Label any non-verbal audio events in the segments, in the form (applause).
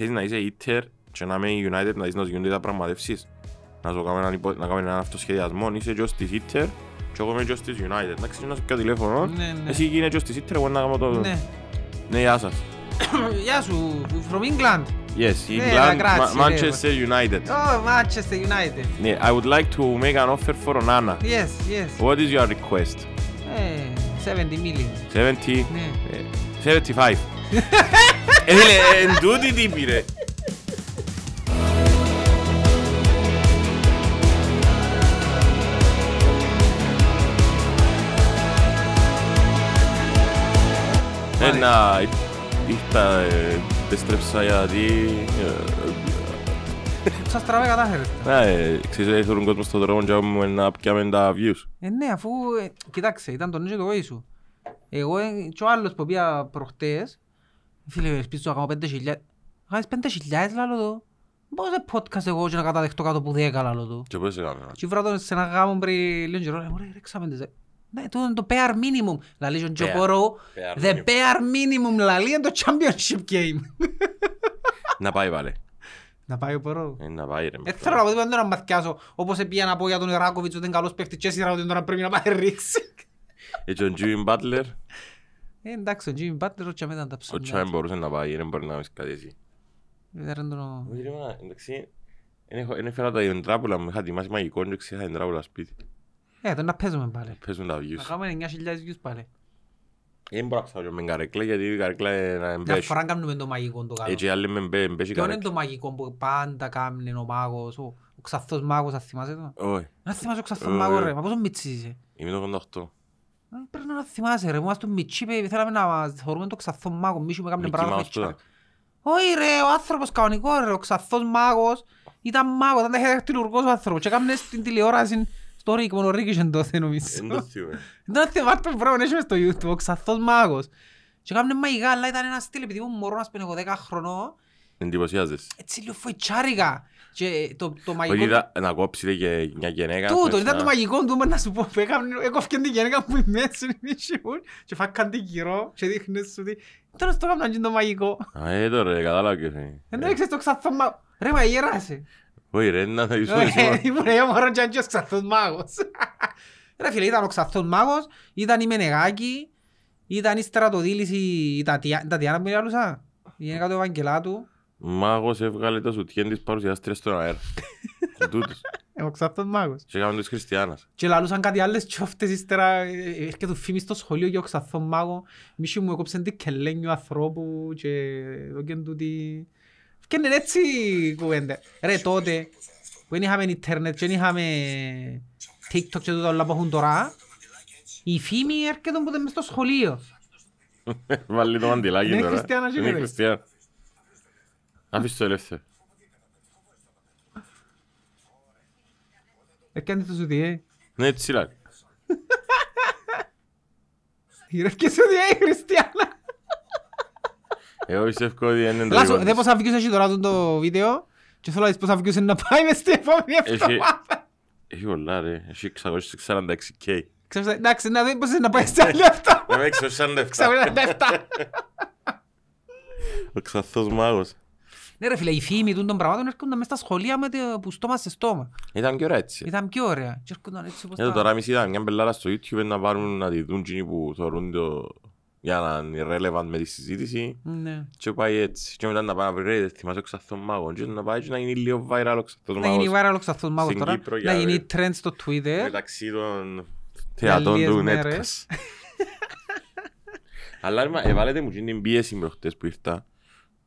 θέλεις να είσαι ίτερ και να είμαι η United να δεις να γίνονται τα πραγματεύσεις. Να σου κάνουμε έναν, υπο... να κάνουμε έναν αυτοσχεδιασμό, είσαι just της ίτερ και εγώ είμαι just της United. Να ξέρεις να σου πιω τηλέφωνο, Ναι, ναι. εσύ είναι just της ίτερ, εγώ να κάνω το... Ναι. Ναι, γεια σας. (coughs) Γεια σου, from England. Yes, Ναι, England, grazie, Ma- Manchester United. Oh, Manchester United. Yeah, I would like to make an offer for Onana. Yes, yes. What is your request? Ε, 70 million. 70? Ναι. Ε, 75. (laughs) Ε, φίλε, εν τούτη τύπη ρε. Ένα, ήρθα, ε, επέστρεψα γιατί... ε, Σας τραβέ κατάφερες. Να, ε, ξέρεις, ε, θέλουν κόσμο στον δρόμο και μου να πιάμε τα views. Ε, ναι, αφού, ε, κοιτάξτε, ήταν τον ίδιο το way σου. Εγώ ε, και ο άλλος που πήγα προχτές, φίλε, ελπίζω να κάνω πέντε χιλιάδες. Κάνεις πέντε χιλιάδες, λάλο το. Πώς σε podcast εγώ και να καταδεχτώ κάτω που δέκα, λάλο το. Και πώς έκαμε. Και βρω τον σε ένα γάμο πριν λίγο καιρό, λέει, ωραία, ρέξαμε τις. ε». Ναι, το είναι το bare minimum. Λαλεί τον Bare. Τζοπορό, Bare the minimum. bare minimum, λαλεί είναι το championship game. (laughs) Να πάει βάλε. Να πάει ο Πορό. Ε, Να πάει ρε. Ε, θέλω να πω τίποτα να μαθιάσω, όπως πήγα να πω για τον Ιράκοβιτς ότι είναι καλός παίχτης και σειρά ότι τώρα πρέπει να πάει ρίξει. Έτσι ο Jimmy Butler, Ε, εντάξει, ο Jimmy Butler ο Τσαμέ ήταν τα ο ψωμιά. Τσάιν μπορούσε να πάει, δεν μπορεί να μες κάτι εσύ. Ήταν το- Όχι ρε μα, εντάξει, δεν έχω- δεν έφερα τα ιοντράπουλα μου, είχα ετοιμάσει μαγικό και ξέχασα την τράπουλα σπίτι. Ε, τον να παίζουμε πάλι. Παίζουν τα Να views. κάνουμε 9.000 views πάλι. Δεν μπορώ να ξάω με καρέκλα γιατί η καρέκλα είναι να Μια εμπέσει. φορά κάνουμε το μαγικό το καλό. Έτσι άλλοι με μπέ- μπέσει η Ποιο είναι καρέκλα. το μαγικό που πάντα κάνει ο μάγος, ο, ο ξαθός μάγος, αν θυμάσαι το; Όχι, Να θυμάσαι ο ξαθός Ε, μάγος ε. ρε, μα πόσο μίτσις είσαι. είμαι το 88. Ε, Πρέπει να θυμάσαι ρε, μου είμαστε μίτσι, παιδί, θέλαμε να μας θεωρούμε το ξαθό μάγο, μίσου με κάμουν Mickey πράγματα Mouse φέτσια. τώρα. Όχι ρε, ο άνθρωπος κανονικό ρε, ο ξαθός μάγος ήταν μάγος, ήταν δαχτυλουργός ο άνθρωπος και έκαμε στην τηλεόραση στο Ρίκ, μόνο ο Ρίκ είχε τότε νομίζω. Δεν το θυμούμαι. Δεν θυμάται τον πρώτο, έχει μες στο YouTube, ο ξαθός μάγος. Και έκαμε μαγικά, αλλά ήταν ένα στυλ, επειδή ήμουν μωρό, ας πούμε, εγώ 10 χρονών, Εντυπωσιάζεσαι. έτσι λίγο φοητσάρικα. Και το, το Όχι μαγικό... είδα να κόψει ρε και μια γυναίκα. Τούτο, μέσα. ήταν το μαγικό του, να σου πω, που έκαμε, έκοφκαν την γυναίκα που είναι μέσα, μισιούν, και φάκαν την κυρό, και δείχνες σου ότι, τέλος το έκαναν και το μαγικό. Α, ε, τώρα ρε, κατάλαβα ποιος είναι. Ενώ έξες το ξαθό μάγο. Ρε, μα γέρασε. Όχι ρε, να θα είσαι Ε, Ήμουν (laughs) εγώ μωρό και ο ξαθός μάγος. Ρε φίλε, ήταν ο ξαθός μάγος, ήταν η Μενεγάκη, ήταν η στρατοδήληση, η Τατια- Τατιάνα που μιλούσα, η γυναίκα του Ευαγγελάτου. Μάγος έβγαλε το σουτιέν της παρουσιάστριας στον αέρα. Τούτος. Ε, Ο ξαθός μάγος. Και έκαμε της Χριστιανάς. Και λαλούσαν κάτι άλλες τσόφτες ύστερα, ε, έρχεται του φήμη στο σχολείο για ο ξαθόν μάγο. Μίσου μου έκοψαν την κελένιο ανθρώπου και δόκεν τούτη... Φκένε έτσι η κουβέντα. Ρε τότε που δεν είχαμε ίντερνετ και δεν είχαμε TikTok και τούτα όλα που έχουν τώρα, η φήμη έρχεται που ήταν μες στο σχολείο. (laughs) Βάλει το μαντιλάκι Είναι τώρα. χριστιανά, Είναι κύριε. χριστιανά. Άφησε το ελεύθερο. Έρχεται το σου τι, ε. Ναι, έτσι λέει. Έρχεται σου τι, ε, χριστιανά. Εγώ πιστεύω ότι είναι το Λάσο, δικό δεν της. πόσα views έχει τώρα το βίντεο και θέλω να δεις πόσα views είναι να πάει μες στην επόμενη Έχει- εβδομάδα. Έχει πολλά ρε. Έχει 646k. Ξέρεις, εντάξει, να δεις πώς είναι να πάει σε άλλη αυτά. Να με 647. Ξαβρε τα εφτά. Ο ξαθός μάγος. Ναι ρε φίλε, οι φήμοι των πραγμάτων έρχονταν μες στα σχολεία με το που στόμα σε στόμα. Ήταν και ωραία έτσι. Ήταν πιο ωραία. Και έρχονταν έτσι όπως Εδώ τα... τώρα εμείς είδαμε μια μπελάρα στο YouTube να πάρουν να τη δουν εκείνοι που θεωρούν το για να είναι relevant με τη συζήτηση Ναι. και πάει έτσι. Και μετά να πάει να βρει ρε, θυμάσαι ο ξαθός μάγος και να πάει και να γίνει λίγο viral ο ξαθός Να γίνει μάγος viral ο ξαθός μάγος Στην τώρα. Κύπρο για Να γίνει ρε. trend στο Twitter. μεταξύ των θεατών λίγες του μέρες. Netcast. Αλλά ρε, μα, εβάλετε μου την πίεση προχτές που ήρθα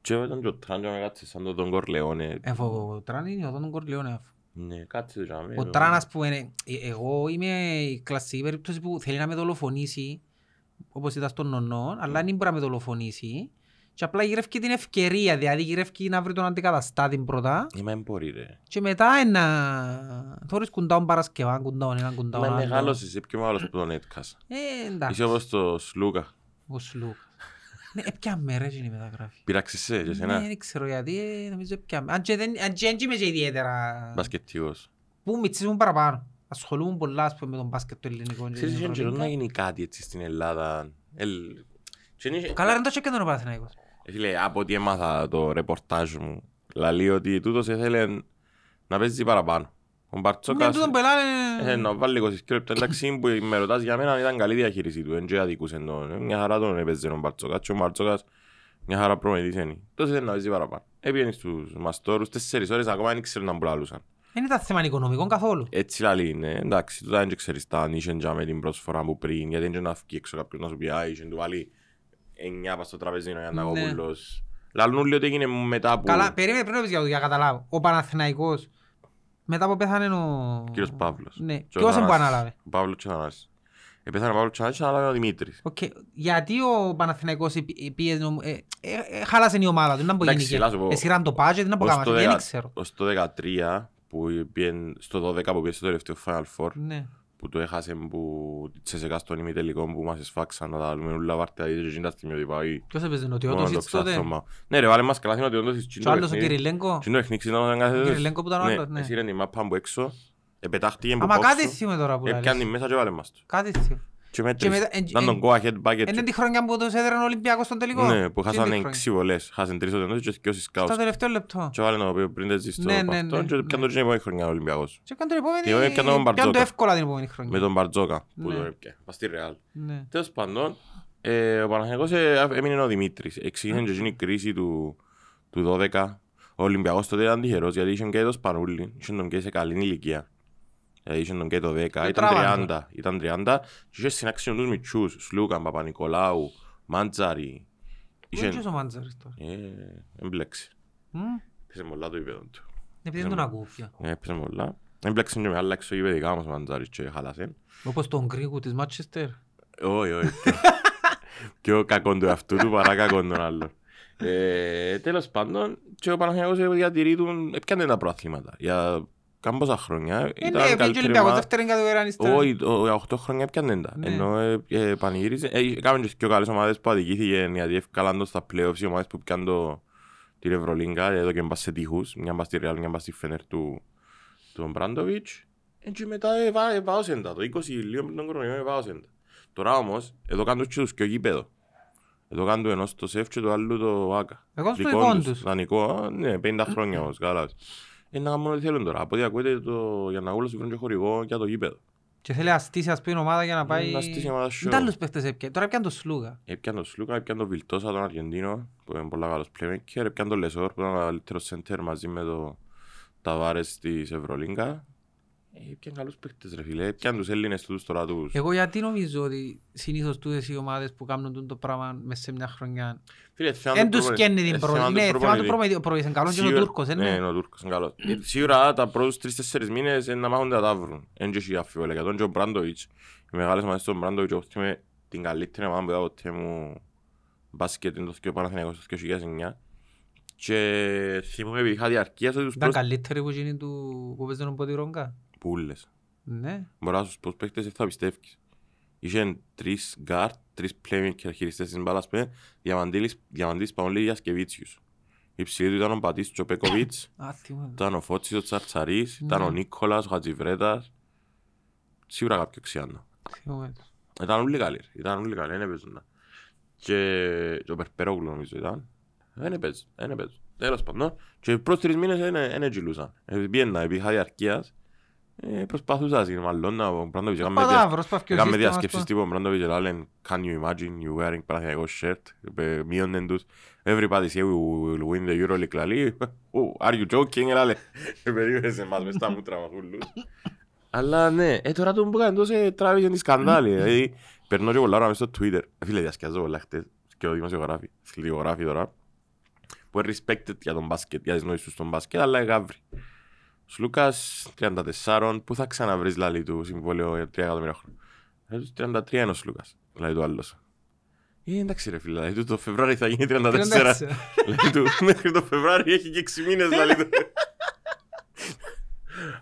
και ήταν και ο Τραν και να κάτσε σαν τον Τον Κορλεόνε. Εφ, ο Τραν είναι ο Τον Κορλιόνε. Ναι, κάτσε το τζάμε. Ο Τραν ας πούμε, είναι- ε, εγώ είμαι η κλασική περίπτωση που θέλει να με δολοφονήσει όπως ήταν στον νονό, αλλά δεν μπορεί να με δολοφονήσει και απλά γυρεύει την ευκαιρία, δηλαδή γυρεύει να βρει τον αντικαταστάτη πρώτα Είμαι εμπορή ρε. και μετά να θωρείς κουντάουν Παρασκευά, κουντάουν έναν κουντάουν Μα άλλο. μεγάλος είσαι πιο μεγάλος από τον Netcast. Ε, εντάξει, Είσαι όπως το Σλούκα. ο Σλουκ. Ναι, έπιαμε ρε είναι η μεταγράφη. Πειράξεις σε και Ναι, εσένα. δεν ξέρω γιατί, ε, νομίζω έπιαμε. Αν και δεν αν και δεν είμαι και ιδιαίτερα... Μπασκετικός. Πού μητσίζουν παραπάνω. Ασχολούμαι πολλά ας πούμε, με τον μπάσκετ το ελληνικό. και Ξέρεις την είχε καιρό να Ευρωλίγκα. γίνει κάτι έτσι στην Ελλάδα. Ελ- και είναι- Καλά ρε, δεν το τσέκε τον Παναθηναϊκός. Ε, Φίλε, από ό,τι έμαθα το ρεπορτάζ μου, λέει ότι τούτος ήθελε να παίζει παραπάνω. Ο Ναι, Μπαρτσόκας τούτον πελάνε... ε, να βάλει 20 λεπτά. Εντάξει, που με ρωτάς για μένα ήταν καλή διαχείριση του, δεν και αδικούσε τον. Ε, Μια χαρά τον έπαιζε ο Μπαρτσόκας και ο Μπαρτσόκας μια χαρά προμετής είναι. Τόσο ήθελε να παίζει παραπάνω. Έπιανε στους μαστόρους τέσσερις ώρες ακόμα δεν ήξεραν να μπουλάλουσαν. Δεν ήταν θέμα οικονομικών καθόλου. Έτσι λαλή είναι, εντάξει, τούτα δεν ξέρεις τα αν είχε για με την προσφορά που πριν, γιατί δεν να φύγει έξω κάποιος να σου πει «Α, είχε του βάλει εννιά πας στο τραπεζίνο για να Ναι. κόβουλος». Λαλούν όλοι ότι έγινε μετά που Καλά, περίμενε πριν να πεις για το για να καταλάβω. Ο Παναθηναϊκός, μετά που πέθανε ο... κύριος Παύλος. Ναι. Και ο Ποιος δεν που Θανάσης. ανάλαβε. Ο Παύλος και ο Θανάσης. Επέθανε ο Παύλος και ο Θανάσης, ανάλαβε ο Δημήτρης. Οκ. Γιατί ο Παναθηναϊκός επί- πίεζε νομ- ε, ε, ε, χάλασε η ομάδα του, δεν μπορεί Εντάξει, να σου πω. να Εσύραν το budget, δεν μπορεί Ως να το κάνει, δεν δεκα- ξέρω. Ως το 13 που πήγαινε στο 12 που πήγε στο τελευταίο Final Four Ναι. Που το έχασε που τσεσεκά στον ημιτελικό που μας εσφάξαν να τα λούμε όλα βάρτε δηλαδή και εκείνη τα στιγμή ότι πάει Ποιος έπαιζε, ο μόνο το Τιότοσιτς τότε; ξαθόμα. Ναι ρε βάλε μας καλά θυμάται ότι όντως Και ο άλλος ο Κυριλέγκο. Τι είναι παιχνίξι ήταν όταν κάθε Κυριλέγκο που ήταν ο άλλος, ναι. Εσύρεν τη μάπα από έξω, επετάχτηκε από Αμα κάτι πόξο, θυμούμε τώρα που έπιανε λες. μέσα και βάλε μας το. Κάτι θυμούμε. Και Και μετά- μέτρησε. εν- Ήταν τον εν- go ahead bucket. Είναι τη χρονιά που τους έδεραν ο Ολυμπιακός στον τελικό. Ναι, που Τι είναι χάσανε τη χρονιά. έξι βολές. Χάσαν τρεις ότι και δυο σκάους. Στο τελευταίο λεπτό. Και βάλε το πριν δεν ζεις στο Ναι, ναι, παυτό ναι, και ναι. πιάνε το την επόμενη χρονιά ο Ολυμπιακός. Και έκανε τον Τι ωραία, πιάνε τον επόμενη... Πιάνε το Μπαρτζόκα. εύκολα την επόμενη χρονιά. Με τον Μπαρτζόκα που Ναι. τον έπιανε. Πας στη Ρεάλ. Ναι. Τέλος πάντων, ε, ο Παναθηναϊκός ε, έμεινε ο Δημήτρης. Εξήγησε και εκείνη η κρίση του, του 12. Ο Ολυμπιακός τότε ήταν τυχερός γιατί είχε και το Σπανούλη, είχε τον και σε καλή ηλικία. Δηλαδή είχε τον και το 10, ήταν τράβανε 30, ήταν 30 και είχε συνάξει με τους μητσούς, Σλούκαν, Παπα-Νικολάου, Μάντζαρη. Πού είναι Είχε, ο Μάντζαρης τώρα; ε, εμπλέξει. Μμ. Πέσε πολλά το επίπεδο του. Επειδή δεν τον ακούω πια. Ε, Έπαιζε πολλά. Εμπλέξει και με άλλα εξωγηπαιδικά όμως ο Μάντζαρης και χάλασε. Όπως τον Γκρίκου της Μάτσεστερ. Όχι, όχι. Πιο κακόν του αυτού του παρά κακόν τον άλλον. Ε, τέλος πάντων, και ο Παναθηναϊκός ε, διατηρεί του, έπιανε τα προαθλήματα. Για κάμποσα χρόνια Ε, ήταν ναι, πήγε ο καλύτερη Ολυμπιακός ομάδα. δεύτερη κατηγορία ύστερα. Όχι, το- για 8 χρόνια έπιανε τα. Ναι. Ενώ ε, ε, πανηγύριζε. Ε, Έκαμε και πιο καλές ομάδες που αδικήθηκε γιατί ευκάλαν το στα playoffs οι ομάδες που πιάνουν το- την Ευρωλίγκα. Εδώ και μπας σε τείχους. Μια μπας στη Real, μια μπας στη Φενέρ του του Μπράντοβιτς. Ε, Και μετά εβα- εβάωσεν τα. Το 20 λίγο πριν τον κορονοϊό εβάωσεν τα. Τώρα όμως, εδώ κάνουν και τους και γήπεδο. Εδώ κάνουν ενός το σεφ και το άλλο το άκα. Εγώ στο Δικό δικό τους. τους. Δανεικό, α, ναι, 50 χρόνια (clears throat) όμως, καλά. Ε, να κάνουν ό,τι θέλουν τώρα. Από ό,τι ακούετε το Γιανναγούλος βρουν και χορηγό για το γήπεδο. Και θέλει να στήσει ας πούμε ομάδα για να πάει... Να στήσει ομάδα show. Δεν άλλους παίχτες έπιανε. Τώρα έπιανε το Σλούγα. Έπιαν τον Σλούκα, έπιαν τον Βιλτόσα, τον Αργεντίνο, που είναι πολύ καλός playmaker, έπιαν τον Λεσόρ, που ήταν ο καλύτερος center μαζί με τον Ταβάρες της Ευρωλίγκα. Ε, Έπιαν καλούς παίκτες ρε φίλε, έπιαν τους Έλληνες τους τώρα τους. Εγώ γιατί νομίζω ότι συνήθως τούτες οι ομάδες που κάνουν τούτο πράγμα μέσα σε μια χρονιά Φίλε, θέμα δεν του τους προπονητή. καίνε την Ε, πρώτη. θέμα του Ναι, θέμα του προπονητή. προπονητή. Ο προπονητής είναι καλός και ο Σίγουρα- Τούρκος, ε, Ναι, ναι. είναι ο Τούρκος, είναι καλός. Ε, Σίγουρα τα πρώτους τρεις-τέσσερις μήνες είναι να μάχονται να τα βρουν. Εν και έχει αφιβολία. Για τον Τζο Μπράντοβιτς, οι μεγάλες ομάδες του Ομπράντοβιτς, εγώ θυμάμαι την καλύτερη ομάδα που είδα ποτέ μου μπάσκετ είναι το 2 Παναθηναϊκός το 2009. Και θυμούμαι επειδή είχα διαρκείας ότι τους Ήταν πρώτους καλύτερη που γίνει του που παίζει τον Μποντιρόγκα. Πούλες. Ναι. Μπορώ να σου πω παίχτες δεν θα πιστεύεις. Είχε τρεις γκάρτ, τρεις playmaker χειριστές της μπάλας πέ, Διαμαντίδης, Διαμαντίδης Σπανούλης Γιασικεβίτσιους. Οι ψηλοί του ήταν ο Μπατίστ, ο Πέκοβιτς, (coughs) Α, θυμάμαι. ήταν ο Φώτσης ο Τσαρτσαρής, Ναι. ήταν ο Νίκολας, ο Χατζηβρέττας. Σίγουρα κάποιο ξιάνο. Θυμάμαι το. Ήταν όλοι καλοί, ρε. ήταν όλοι καλοί, δεν έπαιζουν. Και και ο Περπερόγλου νομίζω ήταν. Δεν έπαιζε, δεν έπαιζε. Τέλος πάντων. Και οι πρώτους τρεις μήνες δεν δεν εγγυλούσαν. Επειδή πήγαινα, επειδή είχα διαρκείας, ε, προσπαθούσα μάλλον να ο Μπράντοβιτς έκαμε δια- Πατάβρος, πάει και ο Έκαμε σύστημα, διασκέψεις ας τύπου Μπράντοβιτς και λένε Can you imagine you wearing Παναθηναϊκό shirt Ε, Μείωνεν τους. Everybody say we will win the Euroleague λαλή. Oh, are you joking λάλε Περίμενες μας μες στα μούτρα μας ούλους Αλλά ναι, ε, τώρα τον που κάνει τόσο τράβησε τη σκανδάλη Δηλαδή περνώ και πολλά ώρα μες στο Twitter. Ε, Φίλε διασκιάζω πολλά χτες και ο δημοσιογράφοι Αθλητικογράφοι τώρα που είναι respected για τον μπάσκετ, για τις νόησεις τους στον μπάσκετ, αλλά γάβρι. Ο Σλούκας 34, πού θα ξαναβρεις λαλή του συμβόλαιο για 3 εκατομμύρια χρόνια; Ε, τους 33 είναι ο Σλούκας, λέει του άλλος. Ε, εντάξει ρε φίλε, λέει του το Φεβράρι θα γίνει 34. 34. Λέει του, (laughs) μέχρι το Φεβράρι έχει και 6 μήνες λαλή του.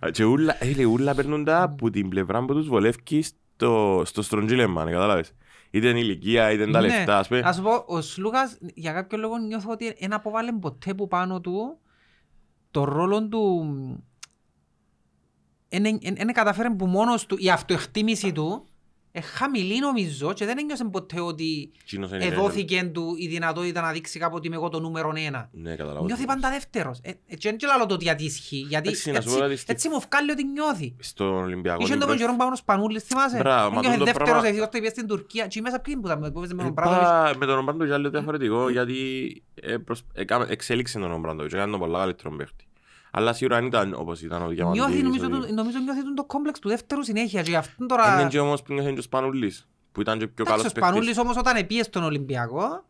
Α, Και ούλα, ε, λέει, ούλα περνούν τα από την πλευρά που τους βολεύει στο, στο στρογγύλεμα, ναι, κατάλαβες. Είτε είναι η ηλικία, είτε είναι τα Ναι. λεφτά, ας πούμε. Να σου πω, ο Σλούκας για κάποιο λόγο νιώθω ότι δεν αποβάλλει ποτέ που πάνω του το ρόλο του δεν καταφέρει που μόνος του η αυτοεκτίμηση του ε, χαμηλή νομίζω και δεν ένιωσε ποτέ ότι Εκείνος είναι- εδόθηκε του η δυνατότητα να δείξει κάποτε είμαι εγώ το νούμερο ένα. Ναι, καταλάβω. Νιώθει πάντα δεύτερος. Ε, ε, και δεν και λαλώ το ότι γιατί ισχύει, γιατί Εντάξει, να σου έτσι, πω κάτι στη- έτσι μου βγάλει ότι νιώθει. Στον Ολυμπιακό. Είχε τον είναι καιρό πάνω Σπανούλης, θυμάσαι; Μπράβο, μα Ένιωθε τούτο δεύτερος, πράγμα- ευτυχώς το είπε στην Τουρκία. Και μέσα ποιοι που ήταν, που έπαιζε με τον Ε, Μπράντοβιτς. πα- Με τον Ομπράντο για άλλο διαφορετικό, γιατί ε, προσ- έκαμε- εξέλιξε τον Ομπράντο και έκανε τον πολλά καλύτερο παίχτη. Αλλά σίγουρα δεν ήταν όπως ήταν ο Διαμαντίδης. Νιώθει, νομίζω, ότι- το- νομίζω νιώθει τον το κόμπλεξ του δεύτερου συνέχεια και αυτόν Είναι τώρα... και όμως που νιώθει και ο Σπανούλης, που ήταν και πιο Εντάξει, ο καλός παίχτης. Σπανούλης όμως όταν επίε στον Ολυμπιακό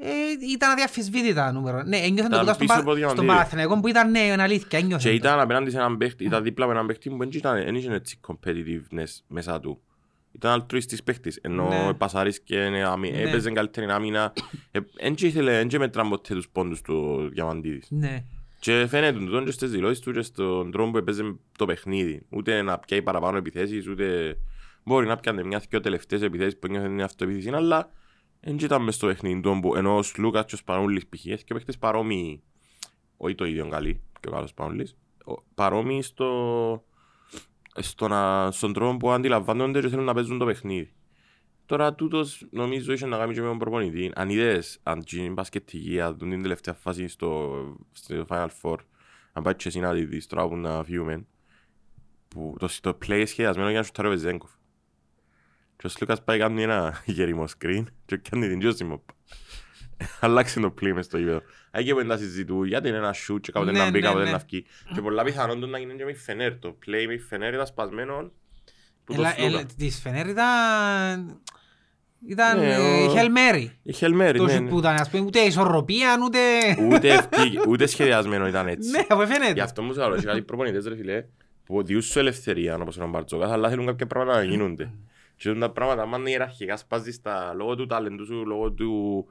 ε, ήταν αδιαφυσβήτητα νούμερο. Ναι, ένιωθαν το Ήταν που ήταν στον πίσω Πα- από στον Διαμαντίδη. Παναθηναϊκό που ήταν ναι, είναι αλήθεια, Και ένιωθαν το. ήταν απέναντι σε έναν παίχτη, ήταν δίπλα με έναν παίχτη που δεν ήταν- δεν είχε έτσι competitiveness μέσα του. Ήταν αλτρουιστής παίχτης, ενώ Ναι. πασαρίσκε, ε, άμυ- Ναι. έπαιζε καλύτερη άμυνα. Ε, Εν και ήθελε, εν και μετράν ποτέ τους πόντους του Διαμαντίδης. Ναι. Και φαίνεται τον και στις δηλώσεις του και στον τρόπο που έπαιζε το παιχνίδι. Ούτε να πιάει παραπάνω επιθέσεις, ούτε μπορεί να πιάνε μια και τελευταίες επιθέσεις που ένιωθε την αυτοεπίθεση, αλλά δεν ήταν μες στο παιχνίδι του, όπου- ενώ ο Σλούκας και ο Σπανούλης π.χ. και παίχτες παρόμοιοι, όχι το ίδιο καλή, και ο καλός Σπανούλης, ο- παρόμοιοι στο, στο να, στον τρόπο που αντιλαμβάνονται και θέλουν να παίζουν το παιχνίδι. Τώρα τούτος νομίζω είχε να κάνει και με τον προπονητή. Αν είδες, αν γίνει μπασκετική, αν δουν την τελευταία φάση στο, στο Final Four, αν πάει και εσύ να τη δεις τώρα που να φύγουμε, που το, το play σχεδιασμένο για να σουτάρει ο Βεζέγκοφ. Και ο Σλούκας πάει κάνει ένα (laughs) γερimo screen και κάνει την Τζόσιμο. Αλλάξε το play μες στο γήπεδο. Εκεί που να συζητούν, γιατί είναι ένα shoot και κάποτε Ναι, να μπει, ναι, κάποτε ναι. να βγει. Και πολλά πιθανόν το να γίνει και με η Φενέρ. Το play με η Φενέρ ήταν σπασμένο που το Έλα- Σλούκα. έλα, Της Φενέρ ήταν... Ήταν Ναι, ε, ο- χελμέρι. Η Χελμέρη, Το ναι, σουτ ναι. που ήταν, ας πούμε, ούτε ισορροπία, ούτε... Ούτε, ευκή- ούτε σχεδιασμένο ήταν (laughs) έτσι. Ναι, αφού Γι' φαίνεται. αυτό μου σου λέω, έχει κάτι προπονητές ρε φίλε, που διούς σου ελευθερία, όπως είναι ο Μπαρτζόκας, αλλά θέλουν κάποια πράγματα να γίνονται. Και τα πράγματα, αν ιεραρχικά σπάζεις τα λόγω του ταλέντου σου, λόγω του,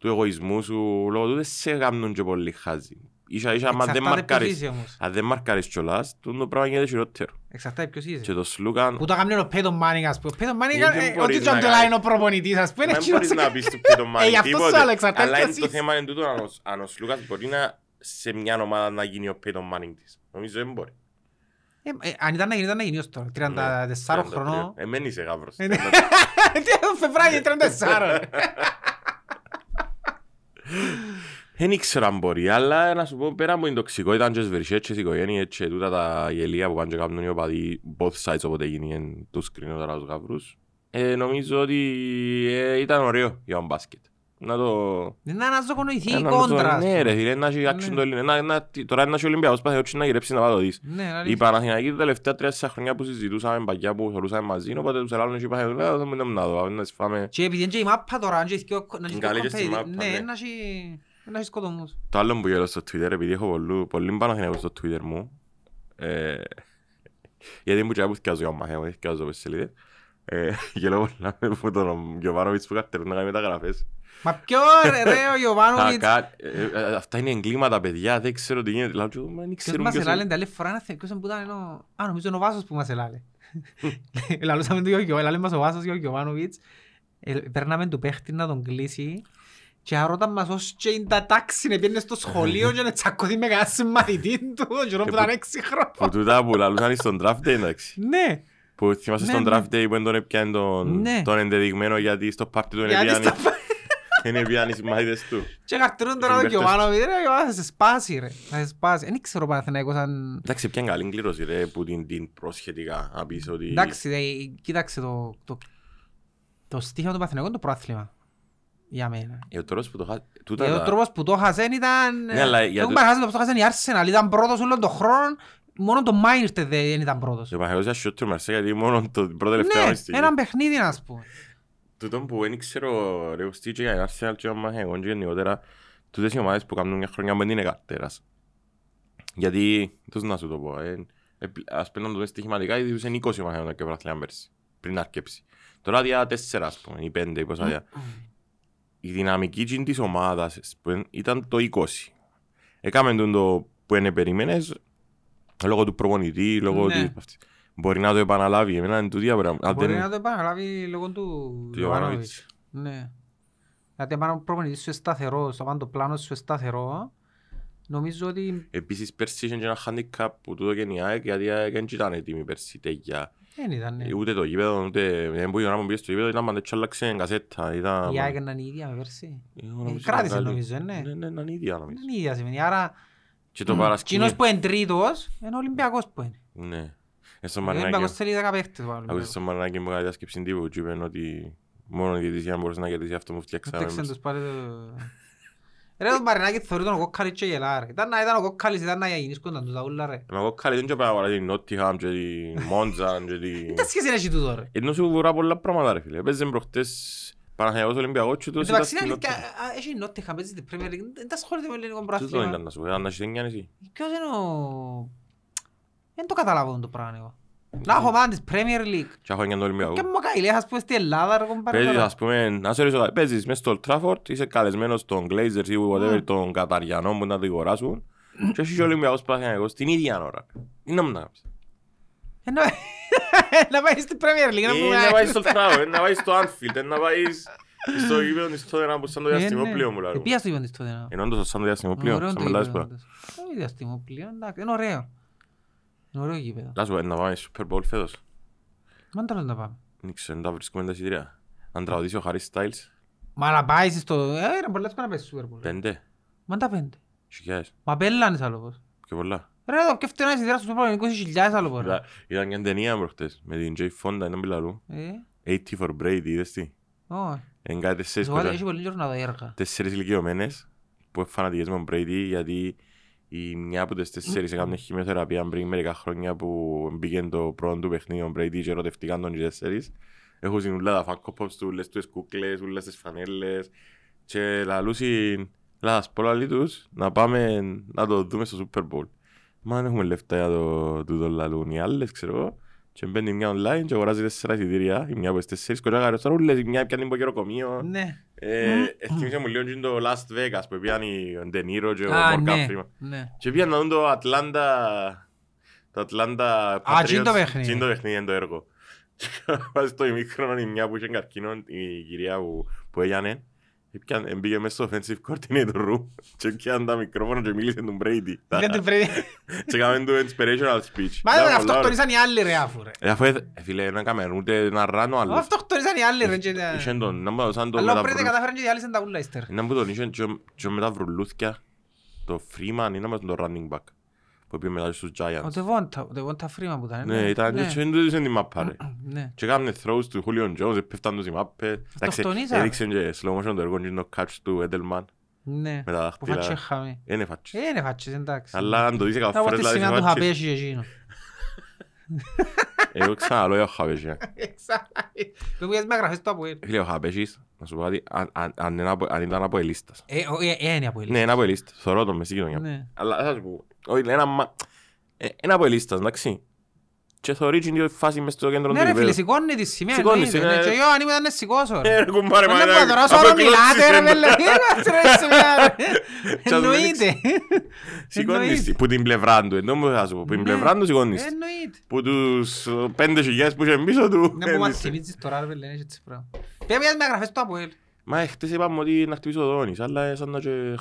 του εγωισμού σου, λόγω του δεν σε κάνουν και πολύ χάζι. Ίσα ίσα, άμα δεν Εξαρτάται ποιος μαρκάρεις, είσαι όμως. αν δεν μαρκάρεις κιόλας, το το πράγμα γίνεται χειρότερο. Εξαρτάται ποιος Και είσαι. το Σλούκαν, Που το έκαμε ο Πέτον Μάνινγκ, ας πούμε. Ο Πέτον Μάνινγκ, Δεν ε, μπορείς ό,τι και αν να το κάνεις. είναι ο προπονητής, ας πούμε. δεν εκείνος μπορείς να έκανε- πεις του Πέτον Ε, Μάνι γι' αυτό σου τίποτε. άλλο, εξαρτάται Αλλά ποιος είναι το είσαι. θέμα είναι τούτο, αν ο- αν ο Σλούκας μπορεί να σε μια ομάδα να γίνει ο Πέτον Μάνινγκ της. Νομίζω δεν μπορεί. Ε, ε, Αν ήταν να γίνει, ήταν να γίνει ως τώρα. 34 Ναι, χρονών. Εμένει είσαι γάβρος. Ε, ναι. (laughs) Τι ο Φεβράγιο 34. Δεν ήξερα αν μπορεί, αλλά να σου πω πέρα από την τοξικότητα και τις βρισχές, οικογένειες και τούτα τα γελία που πάνε και κάνουν οι οπαδοί both sides όποτε γίνει τους κρίνω τώρα τους γάβρους. Ε, νομίζω ότι ε, ήταν ωραίο για τον μπάσκετ. Να το... Δεν να αναζωογονηθεί ε, η να το- κόντρα. ας Ναι πούμε. ρε φίλε, να έχει action Ναι. το Ελληνικό. Να- να- Τώρα είναι ο Ολυμπιακός πάθει να γυρέψει να πάει το δεις. Ναι, αλήθεια. Η Παναθηναϊκή τα τελευταία τρία χρόνια που συζητούσαμε παγιά που θεωρούσαμε μαζί, οπότε τους ελάλουν και είπαμε, «Ε, δεν μπορούμε να δω, να σφάμε». Και επειδή είναι και η μάπα τώρα, αν και έχει και- να έχει και Καλή και στη competitive, μάπα, ναι, ναι. να έχει- να έχει σκοτωμούς. Το άλλο που γέλω στο Twitter, επειδή έχω πολλού, πολύ Παναθηναϊκούς στο Twitter μου, ε, γιατί μου και που θυκιάζω για μάχια μου, θυκιάζω πες σελίδες, ε, γελώ πολλά με τον Γιωβάνοβιτς που καρτερούν να κάνει μεταγραφές. Μα ποιο ρε, ρε, ο Α, (laughs) Γιωβάνοβιτς. κα- ε, ε, Αυτά είναι εγκλήματα, παιδιά, δεν ξέρω τι γίνεται. Λέω, «Μα δεν Ποιος ξέρουν μας ποιος ελάλε είναι». την άλλη φορά να θε- ποιος που ήταν ο... Α, νομίζω είναι ο Βάσος που μας ελάλε. (laughs) Ελαλούσαμε του Γιώργο, ελάλε μας ο Βάσος ο Γιωβάνοβιτς. Ε, Παίρναμε του παίχτη να τον κλείσει και άρωταν μας ως και είναι τα τάξη να πήγαινε στο σχολείο και να τσακωθεί με κανένα συμμαθητή του και που ήταν έξι Που χρόνια. τούτα που λαλούσαν στον draft day, εντάξει. Ναι, Που θυμάσαι Ναι, στον ναι. draft day που δεν τον έπιανε τον, Ναι. τον ενδεδειγμένο γιατί στο πάρτι του είναι γιατί πιάνει, στα... (laughs) είναι πιάνει οι συμμαθητές του. Και καρτρούν τώρα τον Συμπαίχτες. Γιωβάνοβιτς, ρε, ο Γιωβάνοβιτς θα σε σπάσει ρε, θα σε σπάσει. Δεν ξέρω Παναθηναϊκός αν... Εντάξει, πιάνε καλή κλήρωση ρε που την, την προσχετικά να πεις ότι... Εντάξει, δε, κοίταξε το... το... Το στίχημα του Παναθηναϊκού είναι το πρόθλημα. Για μένα. Ε, ο τρόπος που το χα... Τούτα Και ο τα- τρόπος που το χάσεν ήταν... Ναι, αλλά για Έχουν το- παραχάσει το πώς το χάσεν η Arsenal. Ήταν πρώτος όλων των χρόνων. Μόνο το Μάινιρτε δεν ήταν πρώτος. Το Παναγιώτης ήταν σιότερ μαρσέ γιατί μόνο το πρώτο τελευταίο Ναι, αγωνιστική. έναν παιχνίδι να πούμε. Τούτο που δεν ξέρω ρε ουστή και για την Arsenal και για Μαχαίγον και γενικότερα τούτες οι ομάδες που κάνουν μια χρονιά που δεν είναι καρτέρας. Γιατί, πώς να σου το πω, ε, ε, ας πούμε να το δούμε στοιχηματικά, γιατί τους είναι 20 Μαχαίγον και βραθλιάν πέρσι, πριν αρκέψει. Τώρα διά 4 ας πούμε, ή 5 ή πόσα διά. Η δυναμική εκείνη της ομάδας που ήταν το 20. Έκαμε τον το που είναι περίμενες, λόγω του προπονητή, λόγω Ναι. της... αυτής. Μπορεί να το επαναλάβει, εμένα είναι τούτια πράγματα. Αν Μπορεί δεν- να το επαναλάβει λόγω του του Ιωβάνοβιτς. Ιωβάνοβιτς. Ναι. Γιατί αν ο προπονητής σου είναι σταθερός, αν το πλάνος σου είναι σταθερό, νομίζω ότι... Επίσης πέρσι είχε και ένα handicap που τούτο και η ΑΕΚ γιατί η ΑΕΚ δεν ήταν έτοιμη πέρσι τέτοια. Δεν ήταν, ναι. Ούτε το γήπεδο, ούτε δεν μπορεί να μου πει στο γήπεδο, ήταν πάντα έτσι άλλαξε κασέτα. Ήταν... Η ΑΕΚ ήταν η ίδια με πέρσι. Εγώ Ε, νομίζω Κράτησε ήταν νομίζω, καλή. ναι. Ναι, ναι, ήταν ίδια νομίζω. Είναι η ίδια σημαίνει. Άρα, Και το κοινός παρασκήνιο. που είναι τρίτος, είναι ο Ολυμπιακός που είναι. Ναι. Ε, στο Ο Μαρινάκη, Ολυμπιακός θέλει δέκα παίχτες. ο ακούσεις Ολυμπιακός. στο Μαρινάκη μου κάνει διάσκεψη τύπου και είπαν ότι μόνο η διαιτησία μπορούσε να κερδίσεις αυτό που φτιάξαμε Ρε τον Μαρινάκη θεωρεί τον ο Κόκκαλης και γελά ρε. Ήταν να ήταν ο Κόκκαλης, ήταν να γίνησκονταν τους τα ούλα ρε. Μα εγώ καλή δεν και πρέπει να αγοράσει την Νότιχαμ και την Μόντζαν και την... Τι σχέση έχει τούτο ρε. Ενώ σου βουρά πολλά πράγματα ρε φίλε. Παίζαν προχτές Παναθηναϊκός Ολυμπιακός και Εν τούτος τω ήταν μεταξύ στην είναι αλήθεια, Νότιχαμ. α, έχει η Νότιχαμ, παίζει στην Premier League, δεν τα ασχολείται με ελληνικό Τούτο ήταν πρωτάθλημα. να σου πω, αν έχεις εννιά εσύ. Ποιος είναι ο... Δεν το καταλάβω το πράγμα εγώ. Να έχω ομάδα της Premier League. Και έχω εννιά του Ολυμπιακού. Και μου καηλέ, ας πούμε στη Ελλάδα ρε κομπάρε Παίζεις, τώρα. ας πούμε, να σε ρωτήσω κάτι, παίζεις μες στο Old Trafford, είσαι καλεσμένος στον Glazers ή whatever, τον Καταριανό που να το αγοράσουν και έχεις και ο Ολυμπιακός Παναθηναϊκός την ίδια ώρα. Είναι να μου να κάνεις. Ε, να- (laughs) Να πάει στην Premier League, να Ή πούμε. να πάει στο (laughs) Trafford, ή να πάει στο Anfield, ή να πάεις στο γήπεδο της Tottenham που σαν το Ε, ναι. διαστημόπλαιο μου λάρω. Επία στο γήπεδο της τότε. Ενώ όντως σαν το διαστημόπλαιο, Ωραίο σαν το μιλάς γήπεδο πέρα. όντως. Όχι διαστημόπλαιο, εντάξει, είναι ωραίο. Είναι ωραίο γήπεδο. Λάς σου, να πάμε στο Super Bowl φέτος. Μαν τώρα να πάμε. Δεν ξέρω, να βρίσκουμε τα εισιτήρια. Αν τραγουδήσει ο Harry Styles, Μα να πάει στο... Ε, είναι πολλά σκόνα πάει στο Super Bowl. πέντε, Μαν τα πέντε. χιλιάδες, Μα πέλανες άλλο πως. πιο πολλά. Ρε, το πιο φτηνά εισιτήρια στο Super Bowl είναι 20.000 άλλο πως. ρε. Ήταν- Ήταν και ταινία προχτές, με την Jay Fonda, έναν πιλαλού. Ε, 80 for Brady, είδες τι; όχι. Είναι κάτι τέσσερις Εγώ κοτσά- έχει πολύ καιρό να δω έργα. τέσσερις ηλικιωμένες που είναι φανατικές με τον Brady γιατί η μια από τις τέσσερις έκανε χημειοθεραπεία πριν μερικά χρόνια που μπήκε το πρώτο του παιχνίδι ο Brady και ερωτευτήκαν τον οι τέσσερις. Έχουν στην ούλα τα Funko Pops του, ούλες τις κούκλες, ούλες τις φανέλες και λαλούσιν, λάς πω λαλί τους να πάμε να το δούμε στο Super Bowl. Μα δεν έχουμε λεφτά για το τούτο λαλούν οι άλλες, ξέρω εγώ. Και μπαίνει μια online και αγοράζει τέσσερα εισιτήρια, η μια από τις τέσσερις, κοτσά καροτσάρ, ούλες, η μια πιάνει από καιροκομείο. Ναι. Ε, Εθίμησε μου λίγο και το Last Vegas που πήγαν ο Ντενίρο και ο Α, Morgan ναι. Freeman. Ναι. Και πήγαν να δουν το Ατλάντα... Το Ατλάντα Α, τζιν το παιχνίδι. τζιν το παιχνίδι είναι το έργο. Και (laughs) Βάζει στο ημίχρονο η μια που είχε καρκίνο, η κυρία που, που έγινε. Έπιαν- Μπήκε μέσα στο offensive coordinator room (laughs) και πιάνε τα μικρόφωνα και μίλησε τον Brady. Τα- Δεν την πρέπει. Και έκαμε το inspirational speech. Μα Ήταν δεν πολλά αυτοκτονήσαν οι άλλοι ρε αφού ρε. ωραία. Ε, αφού έθε- ε, φίλε, δεν έκαμε ούτε ένα run ο άλλος. Αυτοκτονήσαν οι άλλοι ρε. και- Είχε τον, να μου δώσαν το Αλλά με τα πρέπει βρου- κατάφεραν και διάλυσαν τα ούλα ύστερα. Είναι που τον είχε και- και με τα βρουλούθκια, το Freeman είναι με τον running back που πήγε μετά στους Ο Giants. Devonta, ο Devonta Freeman που ήταν. Ναι, ήταν και δεν τους την μάπα ρε. Ναι. Και έκαμε throws του Julio Jones, πέφταν τους οι μάπες. Εντάξει, Αυτοκτονήσαν. Έδειξε και slow motion το έργο και το catch του Edelman Ναι. με τα Που φάτσε δάχτυλα. χαμί. Είναι φάτσις. Ε, Είναι φάτσες, εντάξει. Αλλά αν το δεις Να πω εκατό τη φορές σημεία του λάδι φάτσις. χαπέσει και εκείνο. (laughs) Εγώ ξαναλώ ο Χαβέσια. Που πήγες με γραφές του Αποέλ. Φίλε ο Χαβέσης, να σου πω κάτι, αν- αν- αν είναι απο- αν ήταν από ελίστας. Ε, ο- ε, ε, είναι Αποέλ. Ναι, είναι από ελίστας. Θωρώ τον μες στην κοινωνία. Ναι. Αλλά θα σου πω, όχι, ένα μα- ε, είναι από ελίστας, εντάξει. Και θωρεί την ίδια φάση μες στο κέντρο του Ναι ρε φίλε, γηπέδου. σηκώνει τη σημαία. Σηκώνει, εννοείται, είναι- ναι. Και εγώ αν ήμουν να σηκώσω ρε. Ε, ρε κουμπάρε, μα Δεν είναι- μπορώ τώρα, όσο αφού ώρα μιλάτε ρε εκλώτσεις, πέλε. Τι είμαστε ρε σημαία ρε. (laughs) Τσάς με Εννοείται. (laughs) Σηκώνεις Εννοείται. τη- που την πλευρά του, ενώ μου θα σου πω, που την Ναι. πλευρά του σηκώνεις. τη. Εννοείται. Που τους ε, πέντε χιλιάδες που είχε πίσω του. Να που μας ε, θυμίζεις τώρα ρε πέλε, έτσι πράγμα. Πήγες με γραφές του Αποέλ. Μα ε, χτες είπαμε ότι να χτυπήσω ο Δόνης, αλλά ε, σαν να και ε,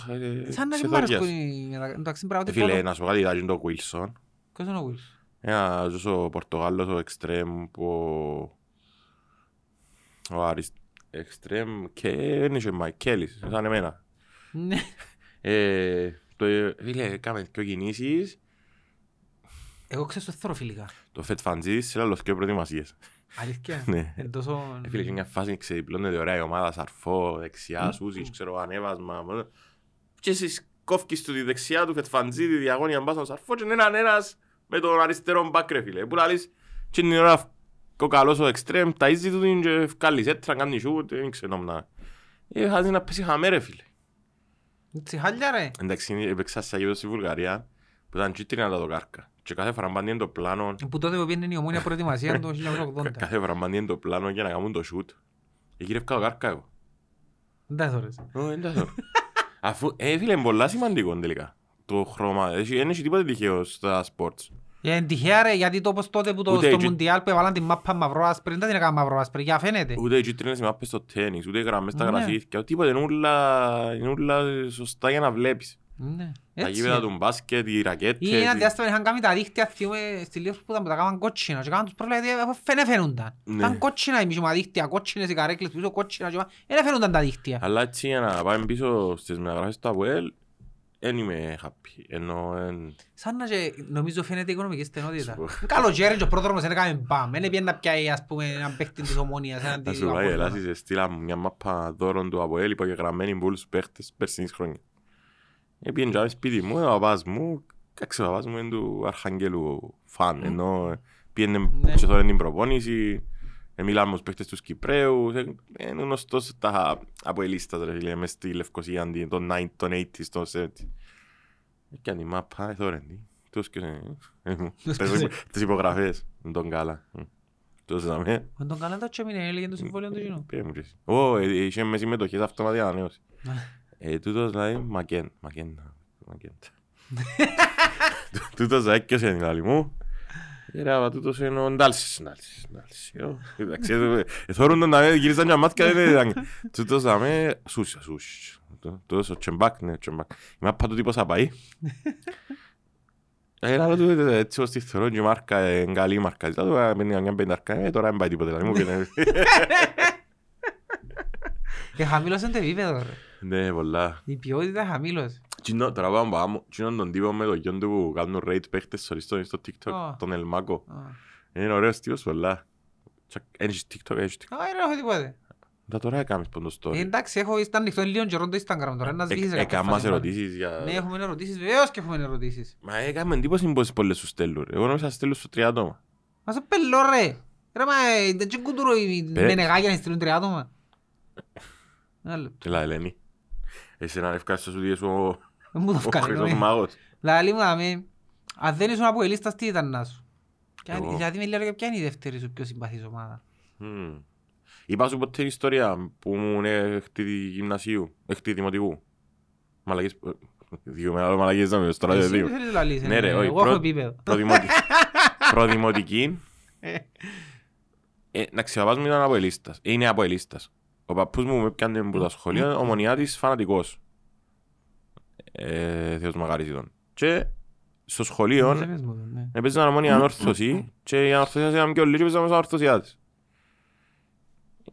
Σαν να μην μ' ξεθοριάς. αρέσκουν οι μετα- εντάξει πράγματι Ε, Φίλε, φωτο- να σου πω κάτι, ήταν το Wilson. Ποιος είναι ο Wills. Ένα ζωσο Πορτογάλος, ο εξτρέμ που... Ο Άρης εξτρέμ και είναι και Μαϊκέλης, σαν εμένα. Ναι. Ε, το, φίλε, κάμε δυο κινήσεις, Εγώ ξέρω στο θεροφιλικά. το Φετ Φαντζίδης σε άλλο και προετοιμασίες. Αλήθεια. Ναι. Εν τόσο... Ε, Φίλε, και μια φάση ξεδιπλώνεται ωραία η ομάδα, σαρφό, δεξιά, σούζις, ξέρω, ανέβασμα. μόνο. Και εσείς κόφκεις του τη δεξιά του Φετφαντζή, τη διαγώνια μπας στον σαρφό και είναι έναν ένας με τον αριστερό μπακ ρε φίλε. Που λαλείς, και την ώρα ο καλός ο εξτρέμ, ταΐζει του την και βγάλεις έτρα, κάνεις σούτ, δεν ξέρω να... Ε, χάζεις να πέσει χαμέ ρε φίλε. Τσιχάλια ρε. Εντάξει, έπαιξα σε γήπεδο στη Βουλγαρία, που ήταν κίτρινα τα δοκάρκα. Και κάθε φορά πάνε το πλάνο, Που τότε που πήγαινε η ομόνια προετοιμασία το 1980. κάθε φορά πάνε το πλάνο για να κάνουν το σούτ. Εγύρευκα το κάρκα εγώ. Δεν τα θωρείς. Ω, δεν τα θεωρώ. Αφού, ε, φίλε, είναι πολλά σημαντικό τελικά. Το χρώμα, Έχει- δεν έχει τίποτα τυχαίο στα sports. Ε, Είναι τυχαία ρε, γιατί το όπως τότε που το Ούτε στο έτσι- Μουντιάλ που έβαλαν την μάπα μαυρό-άσπρη, δεν την έκαναν μαυρό-άσπρη, για φαίνεται. Ούτε οι κίτρινες οι μάπες στο τέννις, ούτε οι γραμμές στα Ναι. γρασίδια, τίποτα, είναι ούλα, είναι ούλα σωστά για να βλέπεις. Ναι. Τα Έτσι γήπεδα είναι. του μπάσκετ, οι ρακέτες. Ή ένα οι- διάστημα είχαν κάνει τα δίχτυα θυμούμε, στη Λίβερπουλ που τα- που τα κάναν κότσινα και κάναν τους πρόβλημα γιατί δεν φαίνονταν. Ναι. Ήταν κότσινα οι μισόμα δίχτυα, κότσινες οι καρέκλες πίσω, κότσινα και δεν φαίνονταν τα δίχτυα. Αλλά έτσι για να πάμε πίσω στις μεταγραφές του ΑΠΟΕΛ, δεν είμαι happy. Ενώ εν- Σαν να και νομίζω φαίνεται η οικονομική στενότητα. Σου πω. Καλοκαίρι και ο πρόδρομος δεν έκαμε μπαμ. Δεν πήγαινε να πιάει ας πούμε έναν παίχτη της ομόνιας. έναν να της σου πάει, Απόλλωνα. ελάσεις, στείλα μου μια μάπα δώρων του ΑΠΟΕΛ υπογεγραμμένη με όλους τους παίχτες περσινής χρόνια. Έπιεν και σπίτι μου, ο παπάς μου, κάξε ο παπάς μου είναι του Αρχαγγέλου φαν, ενώ πήγαινε Ναι. και τώρα την προπόνηση, ε, μιλάμε με τους παίχτες τους Κυπρέους, ε, είναι γνωστός τα αποελίστας ρε φίλε, μες στη Λευκοσία αντί των 9, των 80s, των 70s. Και αν η μάπα, ε, τώρα είναι, τους και ε, Τους τις και- υπο- τις υπογραφές, με τον καλά. Ε, Τους δαμε, Με τον καλά το τσέμινε, έλεγε το συμβόλαιο του κοινού. πήρε μου και εσύ. Ω, ε, είχε με συμμετοχές αυτόματη ανανέωση. Ναι. Ε, τούτος δηλαδή, μακέν, μακέν, μακέν. (laughs) Τούτος έκαιος είναι λαλί μου; Ε, Ρε, αλλά τούτος είναι ο Ντάλσης, Ντάλσης, Ντάλσης. Ω, Εντάξει, ε, ε, θωρούν τον δαμέ, γύρισαν και μάτια, δεν ήταν. Τούτος δαμέ, σούσια, σούσια. Τούτος ο Τσεμπάκ, ναι, ο Τσεμπάκ. Η μάπα του τύπος θα πάει. Ε, αλλά του, ε, έτσι ως τη θεωρώ και η μάρκα, ε, είναι καλή η μάρκα. Δηλαδή, τώρα παίρνει μια πενταρκά, ε, τώρα δεν πάει τίποτε. λαλί μου, και ναι. Και χαμήλωσε το επίπεδο ρε. Ναι, πολλά. Η ποιότητα χαμήλωσε. Τσινό, τώρα πάμε πάμε. Τσινό τον τύπο με το γιον του που κάνουν rate παίχτες σωριστό στο TikTok, Α. τον Ελμάκο. Α. Είναι ωραίος τύπος πολλά. Τσακ- Έχεις TikTok, έχεις TikTok. Α, δεν έχω τίποτε. Τα τώρα έκαμες πόντο Ε, story. Εντάξει, έχω ήταν ανοιχτό λίγο καιρό το Instagram τώρα, να σβήσεις σε κάποια Έκαμας φάση. ερωτήσεις για... Ναι, έχουμε ερωτήσεις, βεβαίως και έχουμε ερωτήσεις. Μα έκαμε εντύπωση πως πολλές σου στέλνουν. ρε. Εγώ νόμιζα να στέλνουν στο τρία άτομα. Μα σε πελώ ρε. Ρε μα, ε, δεν τσιν κουτουρώ οι Ε. μενεγάκια να στείλουν τρία άτομα. Ένα λεπτό. Έλα, Ελένη. Εσένα ευχαριστώ σου διέσου ο Δεν μου το ο βγάλει, χρυσός ναι. μάγος. Λαλή μου, δάμε, αν δεν ήσουν από ελίστας, τι ήταν να σου; Ποια είναι- Εγώ. Γιατί με λέω ποια είναι η δεύτερη σου πιο συμπαθής ομάδα; Μμμ. Είπα σου ποτέ την ιστορία που ήμουν έκτη γυμνασίου, έκτη δημοτικού. Μαλακίες, ε, δύο μεγάλο μαλακίες να μιλήσω, τώρα δεν Εσύ δύο. τι θέλεις να λαλείς, Ναι ε, ρε, όχι, εγώ έχω πρω- επίπεδο. προδημοτι- (laughs) προδημοτική. Ε, Να ξεπαπάς μου ήταν από ελίστας. Είναι από ελίστας. Ο παππούς μου με πιάνε από τα σχολεία, ομονιάτης φανατικός. Ε, Θεός μαγάρις ήταν. Και στο σχολείο Δεν πες μου το, ναι. έπαιζαν ομόνια ανόρθωση και η ανόρθωση ήταν και όλοι και παίζαμε σαν ανόρθωσιά της.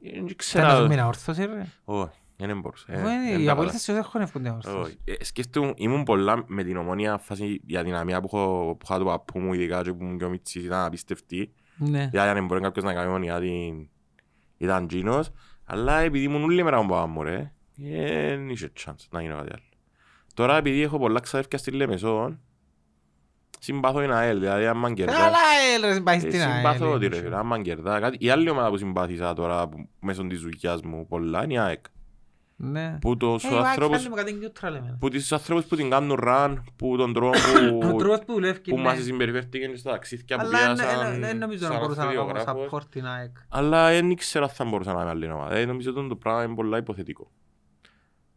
Ε, Δεν Θα ξέρα... έχουμε ένα όρθωση ρε. Όχι, δεν μπορούσα. ε, Εγώ είναι- δεν Οι τα απολύτες σου δεν έχουν εύχονται όρθωση. όχι. Ε, Σκέφτομαι, ήμουν πολλά με την ομόνια φάση για την αμία που έχω που είχα του παππού μου ειδικά και που ήμουν και ο Μιτσής ήταν απίστευτη. Ναι. Για αν μπορεί κάποιος να κάνει ομόνια την... ήταν τζίνος. Αλλά επειδή ήμουν όλη μέρα με τον παπά μου ρε, δεν είχε chance να γίνω κάτι άλλο. Τώρα επειδή έχω πολλά ξαδέρφια στη Λεμεσό, συμπάθω την ΑΕΛ, δηλαδή άμα κερδά... Καλά ε, ρε συμπαθείς Ε, την ΑΕΛ. Συμπάθω ότι ρε είναι. φίλε, άμα κερδά κάτι. Η άλλη ομάδα που συμπάθησα τώρα που- μέσω της δουλειάς μου πολλά είναι η ΑΕΚ. Ναι. Που τους Ε, η Άκη ανθρώπους φαίνεται μου κάτι neutral εμένα. που τις ανθρώπους που την κάνουν ραν, που τον τρόπο (coughs) Ο που, τρόπος που δουλεύει που ναι. μας συμπεριφέρθηκαν στα ταξίδια που Αλλά δεν- δεν- πιάσαν δεν νομίζω να σαν μπορούσα να κάνω αυτοδιογράφος. support την ΑΕΚ. Αλλά δεν ήξερα αν θα μπορούσα να είμαι άλλη ομάδα. Ε, νομίζω ότι το πράγμα είναι πολλά υποθετικό.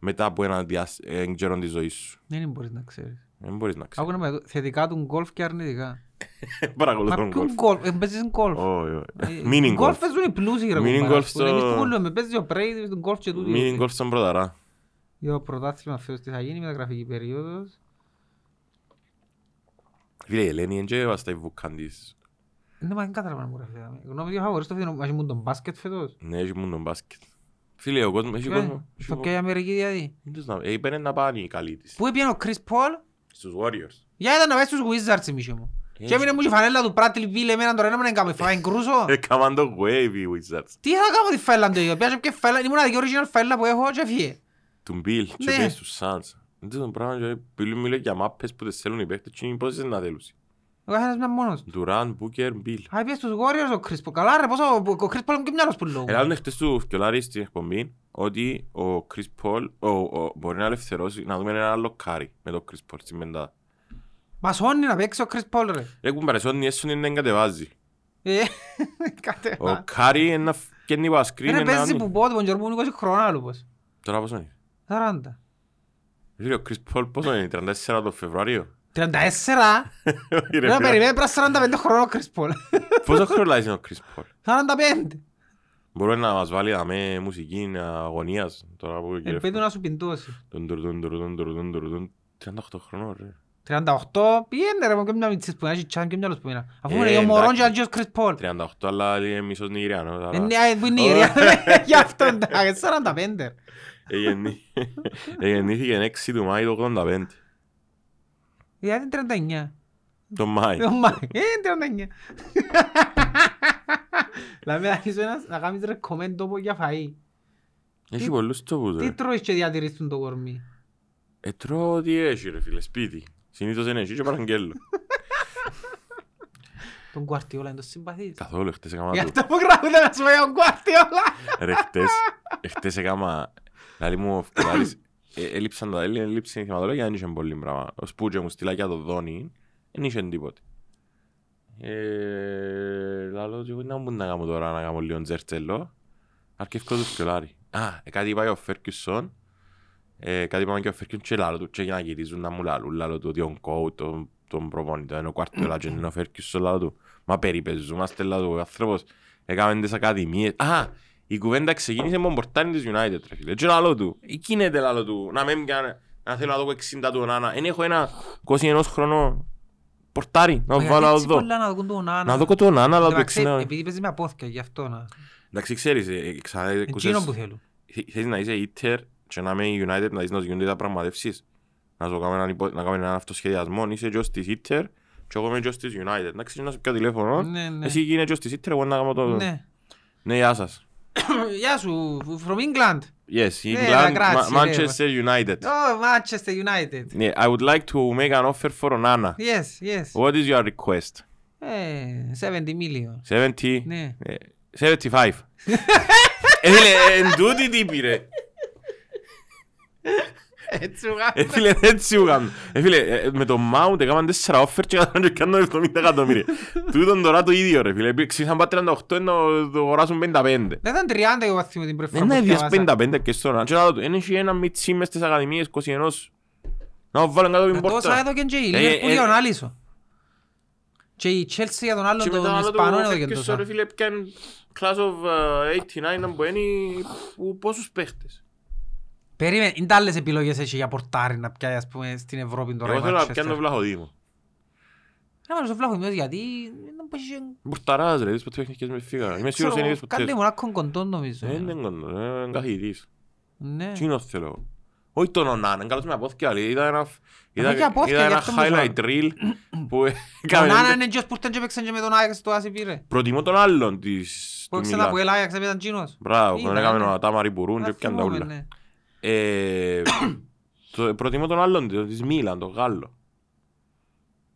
Μετά από έναν διάσ- ε, καιρό της ζωής σου. Δεν μπορείς να ξέρεις. Δεν μπορείς να ξέρεις. Άκουνα με θετικά του γκολφ και αρνητικά. (laughs) Παρακολουθώ Μα τον ποιον γκολφ. γκολφ, ε, παίζεις γκολφ. Όχι, όχι. Ε, (laughs) Μίνι γκολφ γκολφ. παίζουν οι πλούσιοι ρε Μίνι κουμπάρα, γκολφ ας πούμε. στο- Εμείς που κολλούμε, παίζεις ο Πρέι, τον γκολφ και τούτοι. Μίνι γκολφ στον πρωταρά. Για το πρωτάθλημα φέτος τι θα γίνει, μεταγραφική περίοδος. Φίλε, η Ελένη είναι και βάστα η βουκάν της. Ναι, μα δεν κατάλαβα να μου ρε φίλε. Γνώμη δύο φαβορείς το φετινό, μαζί μου τον μπάσκετ φέτος. Ναι, έχει μόνο μπάσκετ. Φίλε, ο κόσμος, έχει Ποιο κόσμο. είναι, έχει Στο κόσμο. ποια η Αμερική δηλαδή. Δεν τους να- ε, Είπανε να πάνε οι καλοί της. Πού έπιανε ο Chris Paul, Στους Warriors. για ήταν να πάει στους Wizards η μισή μου. Ε, Και έμεινε μου και η φανέλα του Bradley Beal εμένα τώρα, να μην κάνω, φάει κρούσο. Έκαναν το wave οι Wizards. Τι θα κάνω τη φαίλα του, η οποία και φαίλα, ήμουν η original φαίλα που έχω και φύγε. Του Bill και Ναι. πες στους Suns. Δεν το πράγμα και πιλούν μιλέ για μάπες που τις θέλουν οι παίκτες και είναι πόσες να θέλουν. Ο καθένας μια μόνος του. Durant, Booker, Bill. Α, πήγε στους Warriors ο Chris Paul. Καλά ρε, πόσο, ο Chris Paul είναι και μυαλός που λόγω. Ελάνε χτες του Φκιολάρη στην εκπομπή ότι ο Chris Paul ο, ο, μπορεί να ελευθερώσει, να δούμε ένα άλλο κάρι με τον Chris Paul στην πεντάδα. Μα σώνει να παίξει ο Chris Paul ρε. Ρε κουμπαρεσόν, η έσον είναι να κατεβάζει. Ε, (laughs) Ο κατέβα. κάρι είναι να φκένει από screen. Είναι να παίζει κάνει- που πω, τον Γιώργο μου είναι 20 χρόνια άλλο πως. Τώρα πόσο είναι; 40. Φίλε, ο Chris Paul πόσο είναι, 34 το Φεβρουάριο; 34. Όχι, ρε, Πρέπει φίλε. να περιμένει πρέπει 45 χρόνια ο Chris Paul. Πόσο χρόνο είναι ο Chris Paul; 45. Μπορεί να μας βάλει με μουσική αγωνίας τώρα που Ελπίζω να σου πιντώσει. Τουν, τουρ, τουν, τουρ, τουν, τουρ, τουν, τουρ, τουν. 38 χρονών ρε. 38, πήγαινε ρε, μου και μια μητσής που είναι, έχει τσάν και μυαλός που είναι. Αφού Ε, είναι ο Μωρόν εντάξει. και ο Αγγίος Κρις Πολ. 38 αλλά είναι μισός Νιγηριανός. Ε, άρα- ναι, ε, που είναι η Ιρία. (laughs) Γι' αυτό εντάξει, 45. Εγεννή- Εγεννήθηκε 6 του Μάη το 85. Γιατί είναι 39. Το Μάη. Το Μάη. Ε, είναι 39. Δηλαδή, να αρχίσω ένας- να κάνεις recommend τόπο για φαΐ. Έχει Τι- πολλούς τόπους Τι ρε. τρώεις και διατηρείς το κορμί; Ε, τρώω τι έχει ρε φίλε, σπίτι. Συνήθως είναι εκεί και παραγγέλω. Τον Κουαρτιόλα είναι το συμπαθείς. Καθόλου, χτες έκαμα Γι' το. αυτό που γράφονται να σου πω για τον Κουαρτιόλα. Ρε, χτες, ε, χτες έκαμα, δηλαδή μου (coughs) ευκολάρεις, ε, έλειψαν τα τέλη, έλειψαν η θεματολογία, δεν είχε πολύ πράγμα. Ως που και μου στείλα για το δόνι, δεν είχε τίποτε. Ε, λαλό και εγώ να μου να κάνω τώρα, να κάνω λίγο τζερτσέλο. Αρκεύκω του ευκολάρι. Α, ε, κάτι είπα για ο Φέρκιουσον, ε, κάτι είπαμε και ο Φέρκιουσον και λάλο του, και για να γυρίζουν να μου λάλουν, λάλο του ότι ο Κόου, τον, τον προπονητή, είναι ο Κουαρτιόλα και είναι ο Φέρκιουσον, λάλο του. Μα περιπεζούμαστε, λάλο του, ο άνθρωπος έκαμε τις ακαδημίες. Α, η κουβέντα ξεκίνησε με τον πορτάρι της United, ρε φίλε. Και λάλο του, «Ε, γίνεται λάλο του, να μην πιάνε, να θέλω να δω 60 του Νάνα. Εν έχω ένα 21 χρόνο πορτάρι, να Μα βάλω να γιατί το έτσι δω. πολλά να δουν τον Νάνα. Να δω τον Νάνα, αλλά το Εντάξει, 60. Επειδή παίζει με απόθηκα, γι' αυτό να... Εντάξει, ξέρεις, ε, ε, ξανά Εκείνο ακούσες- που θέλουν. Θε- Θέλεις να είσαι ίτερ και να είμαι η United να δεις να σου γίνονται τα πραγματεύσεις. Να σου κάνουμε έναν, υπο... να κάνουμε έναν αυτοσχεδιασμό. Είσαι just της ίτερ και εγώ είμαι just της United. Εντάξει, να σου πιω τηλέφωνο. Ναι, ναι. Εσύ γίνε just της ίτερ, εγώ να κάνω το... Ναι. Ναι, γεια σας. (coughs) Γεια σου, from England. Yes, Ναι, England, grazie, Ma- Manchester United. Oh, Manchester United. Yeah, I would like to make an offer for Onana. Yes, yes. What is your request? Ε, 70 million. 70? Ναι. Ε, 75. Ε, φίλε, εν τούτη τύπη ρε. Έτσι Ε, φίλε, έτσι μου κάνουν. Ε, φίλε, ε, με το Mount έκαναν τέσσερα offer και έκαναν και κάνουν 70 εκατομμύρια. Τούτον τώρα το ίδιο ρε φίλε. Ξήσαν πάει 38 να το αγοράσουν 55. Δεν ήταν 30 εγώ βαθμό την πρώτη Δεν φορά είναι που ίδιες διάβασα. 55 και στο να. Και να δω, είναι και ένα μιτσί μες στις ακαδημίες 21. Να βάλουν κάτω την Ε, Τόσα πόρτα. έδωκε και η Ε, Liverpool ε, για τον Άλισο. Και η Chelsea για τον άλλον Και τον μετά άλλο Ισπανό το έδωκε Ferguson, τόσα. ρε φίλε πιάνε class of uh, 89 να μπαίνει που- πόσους παίχτες. Περίμενε, είναι τα άλλες επιλογές έχει για πορτάρι να πιάει ας πούμε στην Ευρώπη τώρα η Εγώ θέλω να Manchester. πιάνω Βλαχοδήμο. Να βάλω στο Βλάχο γιατί δεν μπορεί να Μπουρταράς ρε, δεις πότε παιχνικές με φύγα. Είμαι σίγουρος είναι είδες ποτέ. Κάτι μονάκον κοντό νομίζω. Δεν είναι κοντό, είναι καθηγητής. Ναι. Τι είναι θέλω εγώ. Όχι τον Ονάνα, είναι καλός με απόθηκε άλλη. Είδα ένα, είδα, και απόθηκε, είδα γι' ένα αυτό μου highlight σου reel (clears throat) που Ο έκαμε. Νάνα είναι και που ήρθαν και παίξαν και με τον Άγιαξ το Άσι πήρε. Προτιμώ τον άλλον της Που του έξανα από Μιλάν. el Άγιαξ έπαιζαν Τζίνος. Μπράβο, Είδα, που έκαμε ναι. ο Τάμαρι Μπουρούν και πιάνε τα θυμούμαι, ούλα. Ναι. Ε, το- Προτιμώ τον άλλον της- της Μίλαν, τον Γάλλο.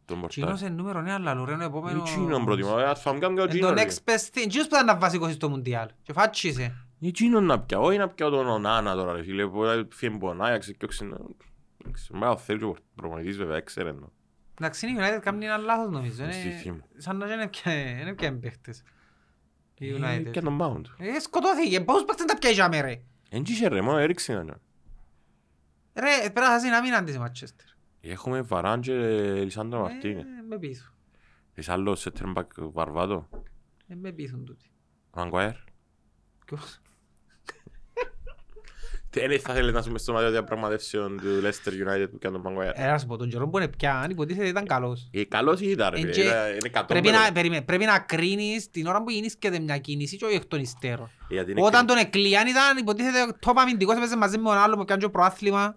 Τον Τζίνος Πορτάρι. είναι νούμερο 9, αλλά Λουρένο επόμενο... Εκείνον προτιμώ, ε, θα μου κάνω και ο Είναι Τζίνο. το ρε. next best thing. Τζίνος που ήταν να βασικός στο Μουντιάλ. Και φάτσισε. Εκείνον να πιάω, όχι να πιάω τον Ονάνα τώρα ρε φίλε, που έφυγε από τον Άγιαξ και όξε να... Μπράβο, θέλει και ο προπονητής βέβαια, έξερε εννοώ. Εντάξει, είναι η United κάνει ένα λάθος νομίζω. Στη Είναι θύμη. σαν να δεν έπια- δεν έπιανε παίχτες. Η Ε, United. Και τον Mount. Ε, σκοτώθηκε. Πώς παίχτες τα πιάει για μέρα. Εν είχε ρε, μόνο έριξε να Ρε, πρέπει να χάσει ένα μήνα της η Manchester. Έχουμε Βαράν και Λισάνδρο Μαρτίνε. Ε, Με πείθουν. Είσαι άλλος center back Βαρβάτο. Ε, Με πείθουν τούτοι. Μαγκουάιρ. Ποιος; Τι είναι θα θέλετε να σου μες στο μάτι διαπραγματεύσεων του Leicester United που κάνει τον Μαγκουάιρ. Ε, να σου πω, τον καιρό που είναι πιάν, υποτίθεται ήταν καλός. Ε, καλός ήταν ρε Ε, φίλε, και ήταν- είναι κατώμενο. Πρέπει να, περίμενε, πρέπει να κρίνεις την ώρα που γεννήσκεται μια κίνηση και όχι εκ των υστέρων. Γιατί είναι Όταν και- τον εκλειάν ήταν υποτίθεται top αμυντικός, έπαιζε μαζί με τον άλλο που έκανε και προάθλημα.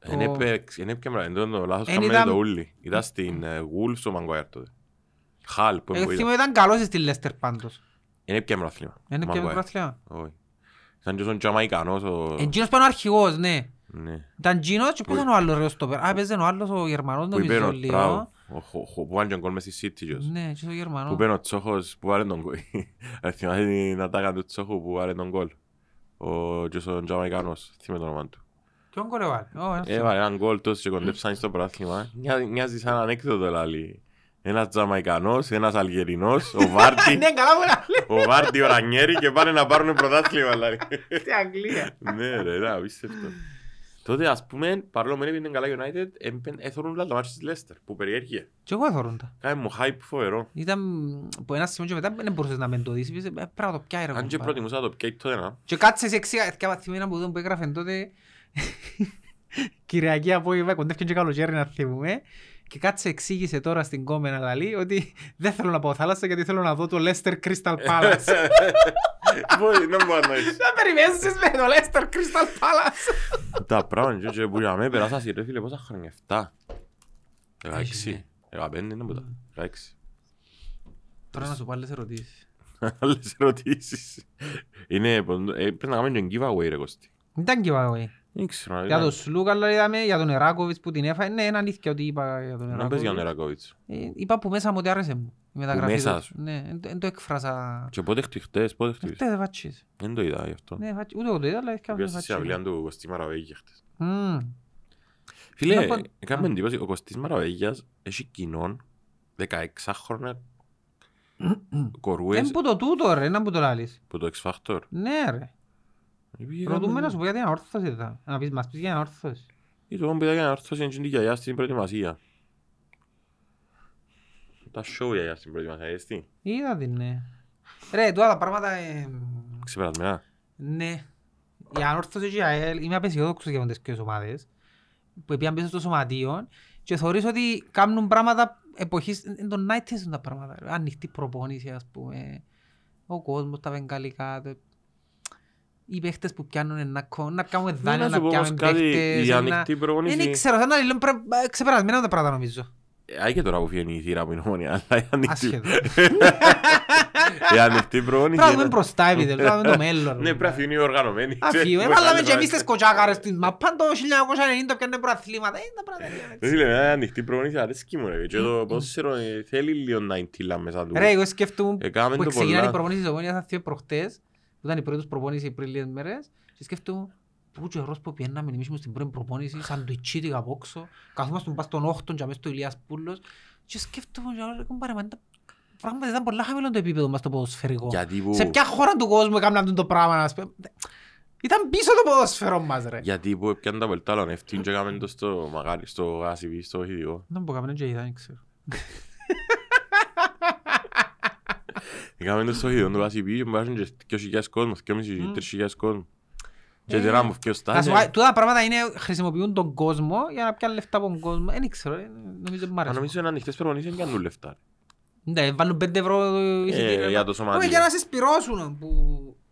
Εν έπαιξε- εν έπαιξε μπράβο, εν το λάθος Εν κάμενε ήταν- το ούλι. Ήταν στην ε, Wolves ο Μαγκουάιρ τότε. Χαλ που Εγώ ήταν. θυμούμαι ήταν καλός στη Leicester πάντως. Εν έπαιξε πρωτάθλημα, ο Δεν έπιανε Μαγκουάιρ. Προάθλημα. Όχι. Ήταν και ο Τζαμαϊκανός ο... Εκείνος πάνω αρχηγός, ναι. Ναι. Ήταν Τζίνος και Που- ποιος ήταν ο άλλος ρε ο στόπερ; Α, παίζε ο άλλος ο Γερμανός Που είπε νομίζω ο λίγο. Μπράβο, ο Χο- Χο- που έκανε τον κόλ μες στη City κιόλας. Ναι, και ο Που Γερμανός. είπε ο Τσόχος που άρε τον κόλ. (laughs) Ε, Θυμάσαι την ατάκα του Τσόχου που άρε τον κόλ. Ο και ο Τζαμαϊκάνος, θυμάμαι το όνομα του. Ποιον κόλ έβαλε; Ω, ένας Έβαλε έναν κόλ τόσο και κοντέψαν στο πρωτάθλημα. Μοιάζει- Μοιάζει σαν ανέκδοτο λαλί. Ένας Τζαμαϊκανός, ένας Αλγερινός, ο Βάρτι, (laughs) Ναι, καλά μου λέει. ο Βάρτι, ο Ρανιέρη και πάνε να πάρουν πρωτάθλημα λαλί. Στη Αγγλία. Ναι ρε, ήταν απίστευτο. Τότε ας πούμε, παρόλο που δεν έπαιρνε καλά United, έμπαι- έθωρουν όλα τα μάτια της Leicester, που περιέργεια. Και εγώ έθωρουν τα. Κάνε μου hype φοβερό. Ήταν που ένα σημείο και μετά δεν μπορούσες να μεν το δεις. Είπες, «Ε, Πρέπει να το πιάει ρε Αν και κομπάρε». προτιμούσα το πιάει τότε να. Και κάτσε σε εξήγα, και βαθμένα που τον που έγραφε τότε (laughs) Κυριακή απόγευμα, κοντεύκαν και καλοκαίρι να θυμούμε. Και κάτσε εξήγησε τώρα στην κόμενα λαλή ότι δεν θέλω να πάω θάλασσα γιατί θέλω να δω το Leicester Crystal Palace. (laughs) Μπορεί, δεν μπορεί να είσαι. Να περιμένεις με το Leicester Crystal Palace. Τα πράγματα και που για μένα περάσασαι ρε φίλε πόσα χρόνια, 7, ναι. 16, 15 είναι που τα, 16. Τώρα να σου πω άλλες ερωτήσεις. (laughs) Άλλες ερωτήσεις. Είναι, πον- ε, πρέπει να κάνουμε και giveaway ρε Κώστη. Δεν ήταν giveaway; Δεν ξέρω. Για τον Σλούκα αλλά είδαμε, για τον Εράκοβιτς που την έφαγε. Ναι, είναι αλήθεια ότι είπα για τον Να πες για τον Εράκοβιτς. Εrakowicz. Ε, Είπα που μέσα μου ότι άρεσε μου. Η μεταγραφή μέσα του. σου. Ναι, δεν- δεν το έκφρασα. Και πότε χτυ- χτες, πότε χτύπησε. Φταίει δεν βάτσις. Δεν το είδα γι' αυτό. Ναι, βάτσι- ούτε εγώ το είδα, αλλά έφτιαξα Πήγα στη συναυλία του Κωστής Μαραβέγιας χτες. Μμμ. Φίλε, Να πω- έκαμε Α. εντύπωση, ο Κωστής Μαραβέγιας έχει κοινών 16χρονα κορούες Εν που το τούτο ρε, να που το λάλεις. που το X Factor. Ναι ρε. Ρωτούμε να σου πω γιατί είναι όρθος ήταν. Να πεις, μας πεις για είναι όρθος. Ή το όμπι για να έρθω είναι και γιαγιά στην προετοιμασία. Τα show γιαγιά στην προετοιμασία, είδες τι. Είδα την, ναι. Ρε, τώρα τα πράγματα, ε, Ξεπερασμένα. ναι. Η ανόρθωση και η ΑΕΛ, είμαι απεσιόδοξος για τις δύο ομάδες, που πήγαν πίσω στο σωματείο και θεωρείς ότι κάνουν πράγματα εποχής, εν των 90s τα πράγματα. ρε. Ανοιχτή προπόνηση, ας πούμε, ο κόσμος, τα βεγγαλικά, το- οι παίχτες που πιάνουν να, κο- να κάνουν Ναι, δάνεια, να να σου πω όμως πιάνουν κάτι, παίχτες. η να- ανοιχτή Δεν προπόνηση... ξέρω, σαν να λέω πρέ- ε, ξεπερασμένα τα πράγματα νομίζω. Άει και τώρα που φύγει η θύρα που είναι ομόνια, αλλά η ανοιχτή... Άσχετο. (laughs) Η ανοιχτή Πρέπει προπόνηση... να δούμε είναι- μπροστά επιτέλους, πρέπει να δούμε το μέλλον. Ναι, πρέπει να φύγουν οι οργανωμένοι. Αφήνουμε, Ξέρεις, βάλαμε που και εμείς είναι τις κοτσάκαρες στην μαπά το 1990 πιάνε προαθλήματα. Ε, τα πράγματα είναι Δεν έτσι. φίλε, μια ανοιχτή προπόνηση αρέσκει μου ρε. Και το ποδόσφαιρο ε, θέλει λίγο να εντύλα μέσα του. Ρε, εγώ σκέφτομαι Εκάμε που το ξεκινάνε οι πολλά. προπονήσεις της Ομόνιας Αθήου προχτές, που ήταν η πρώτη τους προπόνηση πριν λίγες μέρες, και σκέφτομαι που καιρός που πιέναμε εμείς ήμουν στην πρώτη προπόνηση, σαν το ιτσίτικα από όξω, καθόμαστε πας στον όχτον και αμέσως στο Ηλίας Πούλος, και σκέφτομαι, «Ρε, ρε, κομπάρε, μα τα πράγματα ήταν πολλά χαμηλό το επίπεδο μας το ποδοσφαιρικό. Γιατί που... Σε ποια χώρα του κόσμου έκαναν αυτό το πράγμα, να πούμε. Ήταν πίσω το ποδοσφαιρό μας, ρε. Γιατί που έπιαν τα πελτάλα ευθύν και έκαμε το στο μαγάρι, στο άσιβι, στο ηθικό. Δεν μπορώ να κάνω και είδα, δεν ξέρω. (laughs) Έκαμε το στο ηθικό, το άσιβι και μπάζουν και 2.000 κόσμος, 2.500-3.000 κόσμος. Και Ε, τώρα μου φκέω Να σου στάση. πω, τούτα τα πράγματα είναι, χρησιμοποιούν τον κόσμο για να πιάνουν λεφτά από τον κόσμο. Δεν ξέρω, ε, νομίζω ότι μ' Μα αρέσει. νομίζω είναι ανοιχτές προπονήσεις δεν κάνουν λεφτά. Ναι, βάλουν πέντε ευρώ εισιτήριο. Ε, για το Όχι, σωματείο. για να συσπυρώσουν που,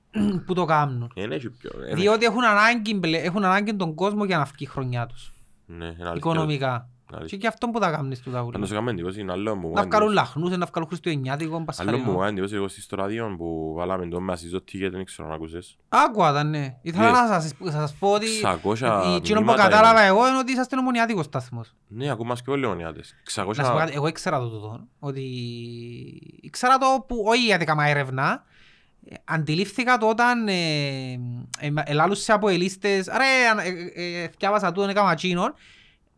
(clears throat) που το κάνουν. Ε, ναι, έχει πιο. ε, ναι. Διότι έχουν ανάγκη, μπλε- έχουν ανάγκη τον κόσμο για να βγει η χρονιά τους. Ναι, είναι αλήθεια. Οικονομικά. Είναι αλήθεια. Και και αυτό που τα κάνουν στο ταγούλι. Πάντως έκαμε εντύπωση, είναι άλλο μου. Να βγάλουν λαχνούς, να βγάλουν χριστουγεννιάτικο, Άλλο μου πασχαλινό. κάνει εντύπωση εγώ στο ράδιο που βάλαμε το μαζί στο ticket, δεν ξέρω αν ακούσες. Άκουα τα, ναι. Ήθελα Ναι. να σας, να σας πω ότι 600 η- εκείνο που μηνύματα κατάλαβα είναι. εγώ είναι ότι είσαστε ομονιάτικος σταθμός. Ναι, ακούμε και όλοι οι ονιάτες. Να σου πω 600... κάτι, εγώ ήξερα το τούτο, ότι ήξερα το που, όχι γιατί έκανα έρευνα, ε, αντιλήφθηκα το όταν ε, ε, ελάλουσε από ελίστες, ρε, αν- ε, ε, ε, θκιάβασα τούτον έκανα τσίνον,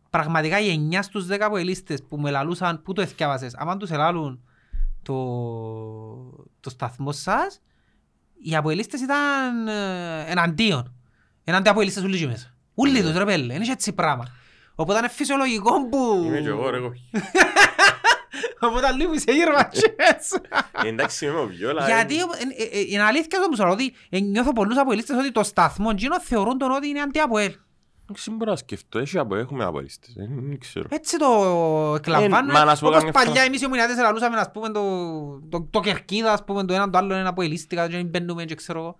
πραγματικά οι 9 στους 10 από ελίστες που με λαλούσαν, πού το εθκιάβασες, άμα τους ελάλουν το, το σταθμό σας, οι αποελίστες ήταν ε, εναντίον. Εναντίον αποελίστες ούλοι εκεί μέσα. Ούλοι τους ρε πέλε, είναι έτσι πράγμα. Οπότε είναι φυσιολογικό που... Είμαι και εγώ ρε εγώ. (laughs) Οπότε λίγο είσαι γύρματσες. Ε, Εντάξει είμαι ο Βιόλα. Γιατί ε, ε, ε, είναι αλήθεια το που σου λέω ότι ε, νιώθω πολλούς αποελίστες ότι το σταθμό εκείνο θεωρούν τον ότι είναι αντιαποέλ. Δεν μπορώ να σκεφτώ, έχει από, έχουμε απολύστες, δεν ξέρω. Έτσι το εκλαμβάνουν. Ε, μα να σου πω Όπως καμιά παλιά φορά. εμείς οι ομιλιάτες ελαλούσαμε ας πούμε το, το, το κερκίδα ας πούμε το έναν το άλλο είναι αποελίστικα και μπαίνουμε και ξέρω εγώ.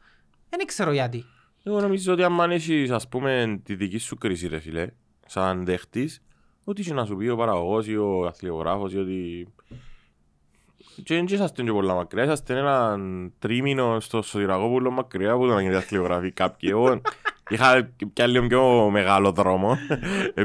Δεν ξέρω γιατί. Εγώ νομίζω ότι αν έχεις ας πούμε τη δική σου κρίση ρε φίλε, σαν δέχτης, ό,τι και να σου πει ο παραγωγός ή ο αθλιογράφος ή ότι... Και δεν είσαστε και πολλά μακριά, είσαστε έναν τρίμηνο στο Σωτηρακόπουλο μακριά που να γίνεται αθλιογραφή κάποιοι. Εγώ είχα πια λίγο πιο μεγάλο δρόμο,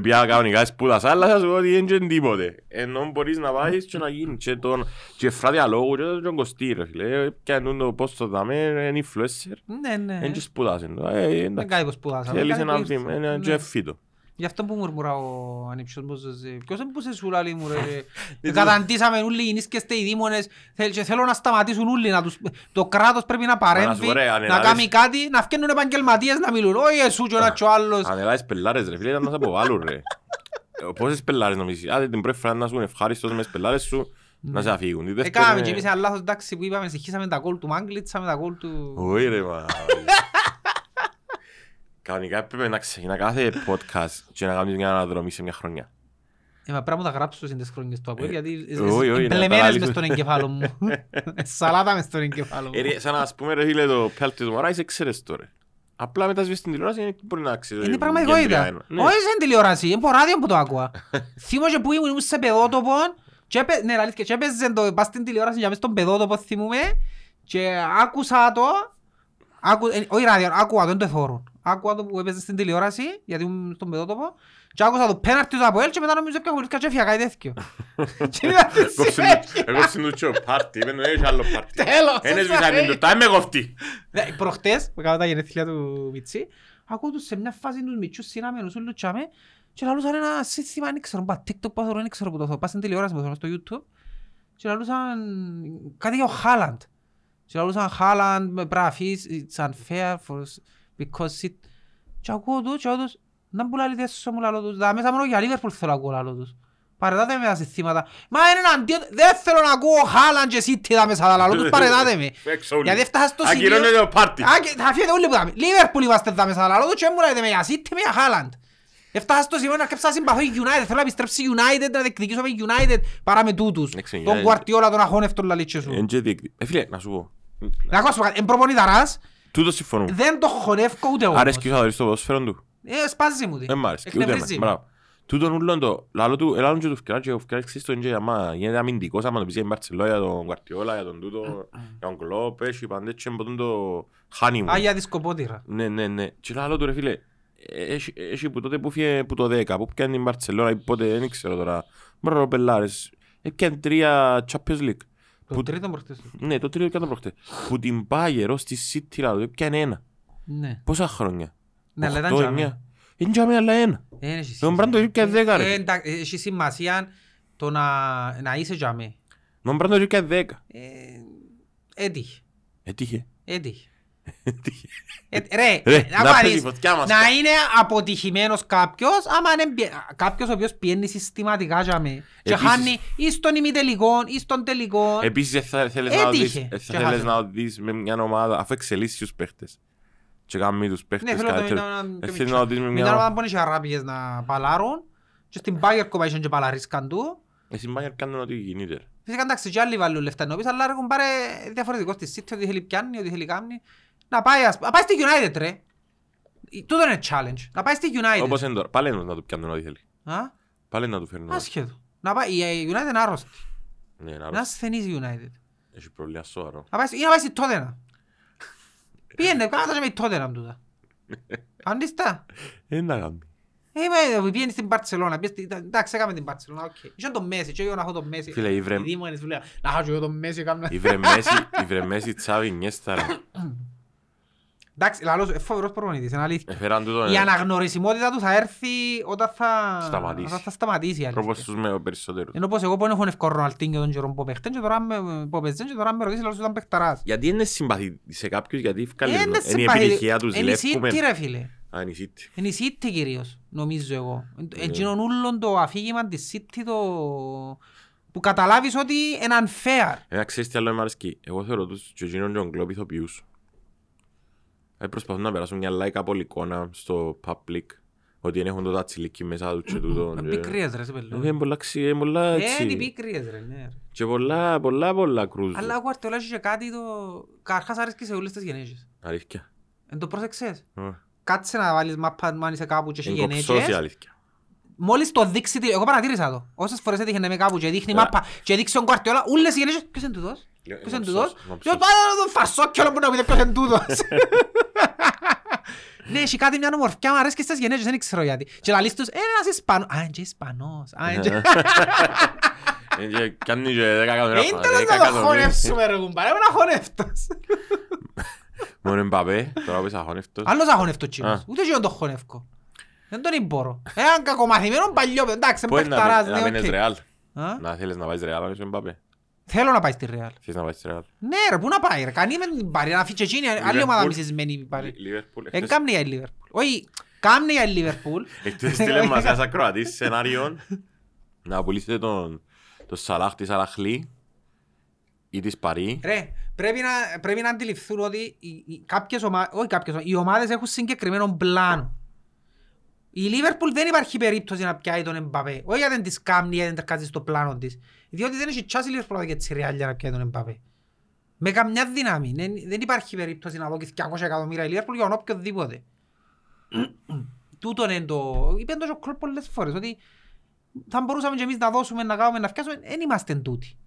πια κανονικά σπούδασα, αλλά θα σου πω ότι δεν είναι τίποτε. Ενώ μπορείς να πάεις και να γίνεις και τον και φρά διαλόγου και τον κοστί ρε φίλε, πιάνουν το πώς το δάμε, είναι influencer. Ναι, ναι. Δεν και σπουδάσαν το. Ε, Δεν εντάξει. κάτι που σπουδάσαμε. Θέλεις κάτι ένα που βήμα, ήρθε. ένα Ναι. και φύτο. Γι' αυτό που μουρμουρά ο ανήψιος μου ζεζε. Ποιος δεν πούσε σου λάλη μου ρε. Καταντήσαμε όλοι οι νήσκεστε οι δήμονες Θέλ- και θέλω να σταματήσουν όλοι. να τους- Το κράτος πρέπει να να παρέμβει, σου πω, ρε, αν να ελάβεις- κάνει κάτι, να φτιάχνουν επαγγελματίες να μιλούν. Όχι εσύ και ο ένας και ο άλλος. Αν ελάεις πελάρες ρε φίλε, ήταν να σε αποβάλουν ρε. Ε, Πόσες πελάρες νομίζεις; Άντε την πρώτη φορά να σου είναι ευχάριστος με τις πελάρες σου, να σε αφήγουν. Τη δεύτερη Έκαναμε είναι- και εμείς ένα λάθος εντάξει που είπαμε συγχύσαμε τα κόλ του Μάγκλιτσα με τα κόλ του... Όχι ρε μα. (laughs) Κανονικά έπρεπε να ξεκινά κάθε podcast και να κάνεις μια αναδρομή σε μια χρονιά. Ε, μα πρέπει να τα γράψω στις χρονιές του Αποέλ, Ε, γιατί όχι, όχι, να τα εμπλεμμένες λαλείς. μες στον εγκεφάλο μου. (laughs) Σαλάτα μες στον εγκεφάλο μου. Ε, ρε, Σαν να ας πούμε ρε φίλε το Πέλτη του Μωράης ξέρεις τώρα. Απλά μετά σβήσεις την τηλεόραση είναι μπορεί να ξέρεις. Είναι ε, πραγματικότητα. Κέντρια ένα. Ναι. Όχι σε τηλεόραση, είναι από ράδιο που το άκουα. Θύμω που ήμουν σε παιδότοπο και έπαι- ναι, αλήθεια, και έπαιζε το πας στην τηλεόραση και μες στον παιδότοπο θυμούμε και άκουσα το, άκου, ε, όχι ράδιο, άκουα το, δεν το εθώρουν. Άκουα το που έπαιζες στην τηλεόραση, γιατί ήμουν στον παιδότοπο και άκουσα το πέναρτι του Αποέλ και μετά νομίζω πια χωρίς και έφυγα κάτι τέτοιο. (laughs) Και είδα τη Εγώ στην- συνέχεια. Εγώ στην ουτσιο πάρτι, δεν έχει άλλο πάρτι. Τέλος, Ένας έτσι σβησάνει αρέσει. το, τα είμαι κοφτή. Ναι, Προχτές, που έκανα τα γενέθλια του Μιτσί, ακούω τους σε μια φάση τους μητσούς συνάμενους όλους τσάμε και λαλούσαν ένα σύστημα, δεν ξέρω, πά, TikTok, πά, δεν ξέρω που το θέλω, πά στην τηλεόραση που το θέλω, στο YouTube και λαλούσαν κάτι για ο Χάλαντ. Και λαλούσαν Χάλαντ, με πρέπει να αφήσεις, it's unfair for, because it... Και ακούω τους και τους, να μου λαλείτε έσω μου λαλώ τους, δα μέσα μόνο για Liverpool θέλω να ακούω λαλώ τους. Παρετάτε με τα συστήματα. Μα είναι εναντίον, δεν θέλω να ακούω Χάλαντ και City δα μέσα τα λαλώ τους, παρετάτε με. (laughs) Έξω όλοι. Γιατί έφτασα στο σημείο... Ακυρώνεται το πάρτι. Α, και θα φύγετε όλοι που δάμε. Λίβερπουλ είμαστε εδώ μέσα, αλλά εδώ και μου λέτε με για City με για Χάλαντ. Έφτασα στο σημείο να αρκέψα να συμπαθώ η United. Θέλω να επιστρέψει η United, να διεκδικήσω με η United παρά με τούτους. Εντάξει, Τον United. Guardiola, τον αχώνευτον λαλίτσε σου. Εν και διεκδι- Ε, φίλε, να σου πω. Να ακούσω κάτι, εν προπονηταράς, Τούτος συμφωνώ. δεν το χωνεύκω ούτε όμως. Αρέσκει ο Θαδωρής το ποδόσφαιρο του. Ε, σπάζει μου τι. Δεν μ' αρέσει. Ούτε Εκνευρίζει εμένα. με. Μπράβο. Τούτον ούλον το, λαλό του, ελάλον και του φκρά και ο φκρά ξέρεις το είναι και άμα γίνεται αμυντικός, άμα το πεις για την Μπαρτσελό, για τον Guardiola, για τον τούτο, για τον Κλόπ, έχει πάντες και ποτούν το honeymoon. Α, για τη σκοπότηρα. Ναι, ναι, ναι. Και λαλό του ρε φίλε, έχει- έχει που τότε που φύγε που το 10, που πιάνε την Μπαρτσελώνα ή πότε, δεν ξέρω τώρα. Μπράβο πελάρες. Έπιανε τρία Champions League. Το Που- τρίτο προχτές. Ναι, το τρίτο έκανε προχτές. Που την Bayern ως τη City λαλό, έπιανε ένα. Ναι. Πόσα χρόνια; Ναι, αλλά ήταν Οχτώ, τζάμε. εννιά. Είναι τζάμε αλλά ένα. Ε, έχει σημασία. Τον Μπράντο και δέκα, ρε. Ε, εντάξει, Έχει σημασία το να να είσαι τζάμε. Τον Μπράντο και δέκα. Ε, Έτυχε. Έτυχε. Έτυχε. Έτυχε. Ε, Ρε, Ρε, να να πάρεις- πέσει η φωτιά μας. να είναι αποτυχημένος κάποιος, άμα είναι πι- κάποιος ο οποίος πιένει συστηματικά για με και Επίσης- χάνει ή στον ημιτελικό ή στον τελικό. Επίσης δεν θα θέλεις να Έτυχε. δεις, ε, Και θα θέλεις χάσε. να δεις με μια ομάδα αφού εξελίσσει τους παίχτες. Και κάνει τους Ναι, παίχτες θέλω να καλύτερους. να- Ε, να- θέλεις να δεις με Μια ομάδα μια... που είναι αράπιες να παλάρουν και στην Bayern κοπά είχαν και παλαρίσκαν του. Εσύ Bayern κάνουν ό,τι γίνεται. ρε. Φυσικά εντάξει και άλλοι βάλουν λεφτά νόπις, αλλά έχουν πάρει διαφορετικός στη City, ότι θέλει πιάνει, ότι θέλει κάνει. Να πάει, ας- να πάει στη United ρε. Τούτο είναι challenge. Να πάει στη United. Όπως είναι τώρα. Πάλι να του πιάνουν ό,τι θέλει. Α, Πάλι να του φέρνουν. ό,τι- Άσχετο. Να πάει, η United είναι άρρωστη. Ναι, να Είναι ρωτήσει. ασθενής η United. Έχει προβλήμα σοβαρό. Να πάει, στη- ή να πάει στη Tottenham. Πήγαινε, κάνα τα και με η Tottenham τούτα. (laughs) Αντίστα. Ε, να κάνει. Είμαι, πήγαινε στην Barcelona, πήγαινε στην- εντάξει, έκαμε την Barcelona, οκ. Είχαν τον Μέση, και εγώ να έχω τον Μέση. Φίλε, η βρε- Οι δήμονες μου λέγαν, να έχω και εγώ τον Μέση, έκανα. Η βρεμέση, η βρεμέση τσάβη νιέστα ρε. Εντάξει, λαλός, ε, φοβερός προπονητής, είναι αλήθεια. Εφέραν τούτο Η ε, αναγνωρισιμότητα του θα έρθει όταν θα Σταματήσει. όταν θα σταματήσει. η τρόπος αλήθεια. τους με περισσότερους. Ενώ πως εγώ που έχω ευκό Ροναλτίνιο τον καιρό που παίχτεν και τώρα με- που παίζεν και τώρα με ρωτήσεις λαλός ήταν παίχταρας. Γιατί είναι συμπαθή σε κάποιους, γιατί Ε, ευκάλλει. είναι Είναι η συμπαθή- επιτυχία τους, Είναι η ζηλεύκουμε. City, ρε φίλε. Α, είναι η City. Είναι η City κυρίως, νομίζω εγώ. Ναι. Εκείνον ούλον το αφήγημα της City το... που καταλάβεις ότι είναι unfair. Ένα ξέρεις τι άλλο μ' αρέσκει. Εγώ θεωρώ τους και εκείνον και τον κλόπ ηθοποιούς. Ε, προσπαθούν να περάσουν μια like από εικόνα στο public. Ότι δεν έχουν το τατσιλίκι μέσα τους και τούτο. και- Πικρίες ρε, σε Ε, πελό. Είναι πολλά ξύ- είναι πολλά Ε, είναι έτσι. πικρίες ρε, ναι. ρε. Και πολλά, πολλά, πολλά κρούζ. Αλλά ο Guardiola έχει και κάτι το... Καρχάς αρέσκει σε όλες τις γενέσεις. Αλήθεια. Εν το πρόσεξες. Ω. Κάτσε να βάλεις μάπα αν είσαι κάπου και έχει Είναι κοψός η γενέτσες. αλήθεια. Μόλις το δείξει, τι- εγώ παρατήρησα το. Όσες φορές έτυχε να είμαι κάπου και δείχνει Ε. μάπα και δείξει τον Guardiola, όλες οι γενέτσες, ποιος είναι τούτος; Είναι Ποιος είναι κοψός, τούτος; κοψός. Και πάω τον φαρσόκιολο που να πείτε ποιος είναι τούτος. (laughs) Ναι, έχει κάτι μια ομορφιά, μου αρέσει και στις γενέτσες, δεν ξέρω γιατί. Και λαλείς τους, «Ε, είναι ένας Ισπανός. Α, είναι και Ισπανός. Α, είναι και... Ε, και Κάνει και δέκα εκατομμύρια Είναι πράγματα, τέλος δέκα να το εκατομμύρια. χωνεύσουμε ρε κουμπάρε, είμαι αχωνεύτος. Μόνο Εμπαπέ, τώρα πες αχώνευτος. Άλλος αχωνεύτος τσίνος, Α. ούτε και εγώ το χωνεύκω. Δεν τον μπορώ. Έναν κακομαθημένο παλιό, εντάξει, Πού είναι είναι παιχταράς, να- να ναι, μένεις οκ. Ρεάλ. Α, Να θέλεις να πάεις Ρεάλ, αν είσαι Εμπαπέ. Θέλω να πάει στη Ρεάλ. Θέλεις να πάεις Ρεάλ. Ναι ρε, πού να πάει ρε, κανεί με την πάρει, να φύγει εκείνη, άλλη ομάδα Liverpool. μισισμένη η πάρει. Λι- Λίβερπουλ. Εν Εχθές- κάμνη για η Λίβερπουλ. Όχι, κάμνη για η Λίβερπουλ. Εχθές στείλε μας ένας ακροατής σενάριον να πουλήσετε τον, τον Σαλάχ της Αλαχλή ή της Παρί. Ρε, πρέπει να, πρέπει να αντιληφθούν ότι οι, οι, κάποιες ομάδες, όχι κάποιες ομάδες, οι ομάδες έχουν συγκεκριμένο πλάνο. Η Λίβερπουλ δεν υπάρχει περίπτωση να πιάει τον Εμπαπέ. Όχι γιατί δεν της κάνει ή δεν τερκάζει στο πλάνο της. Διότι δεν έχει τσάσει η Λίβερπουλ και τη Ρεάλ για να πιάει τον Εμπαπέ. Με καμιά δύναμη. Δεν, δεν υπάρχει περίπτωση να δώσει 200 εκατομμύρια η Λίβερπουλ για τον οποιοδήποτε. (coughs) Τούτον είναι το... Είπαν το Κλοπ πολλές φορές ότι θα μπορούσαμε και εμείς να δώσουμε, να κάνουμε, να φτιάσουμε. Δεν είμαστε τούτοι.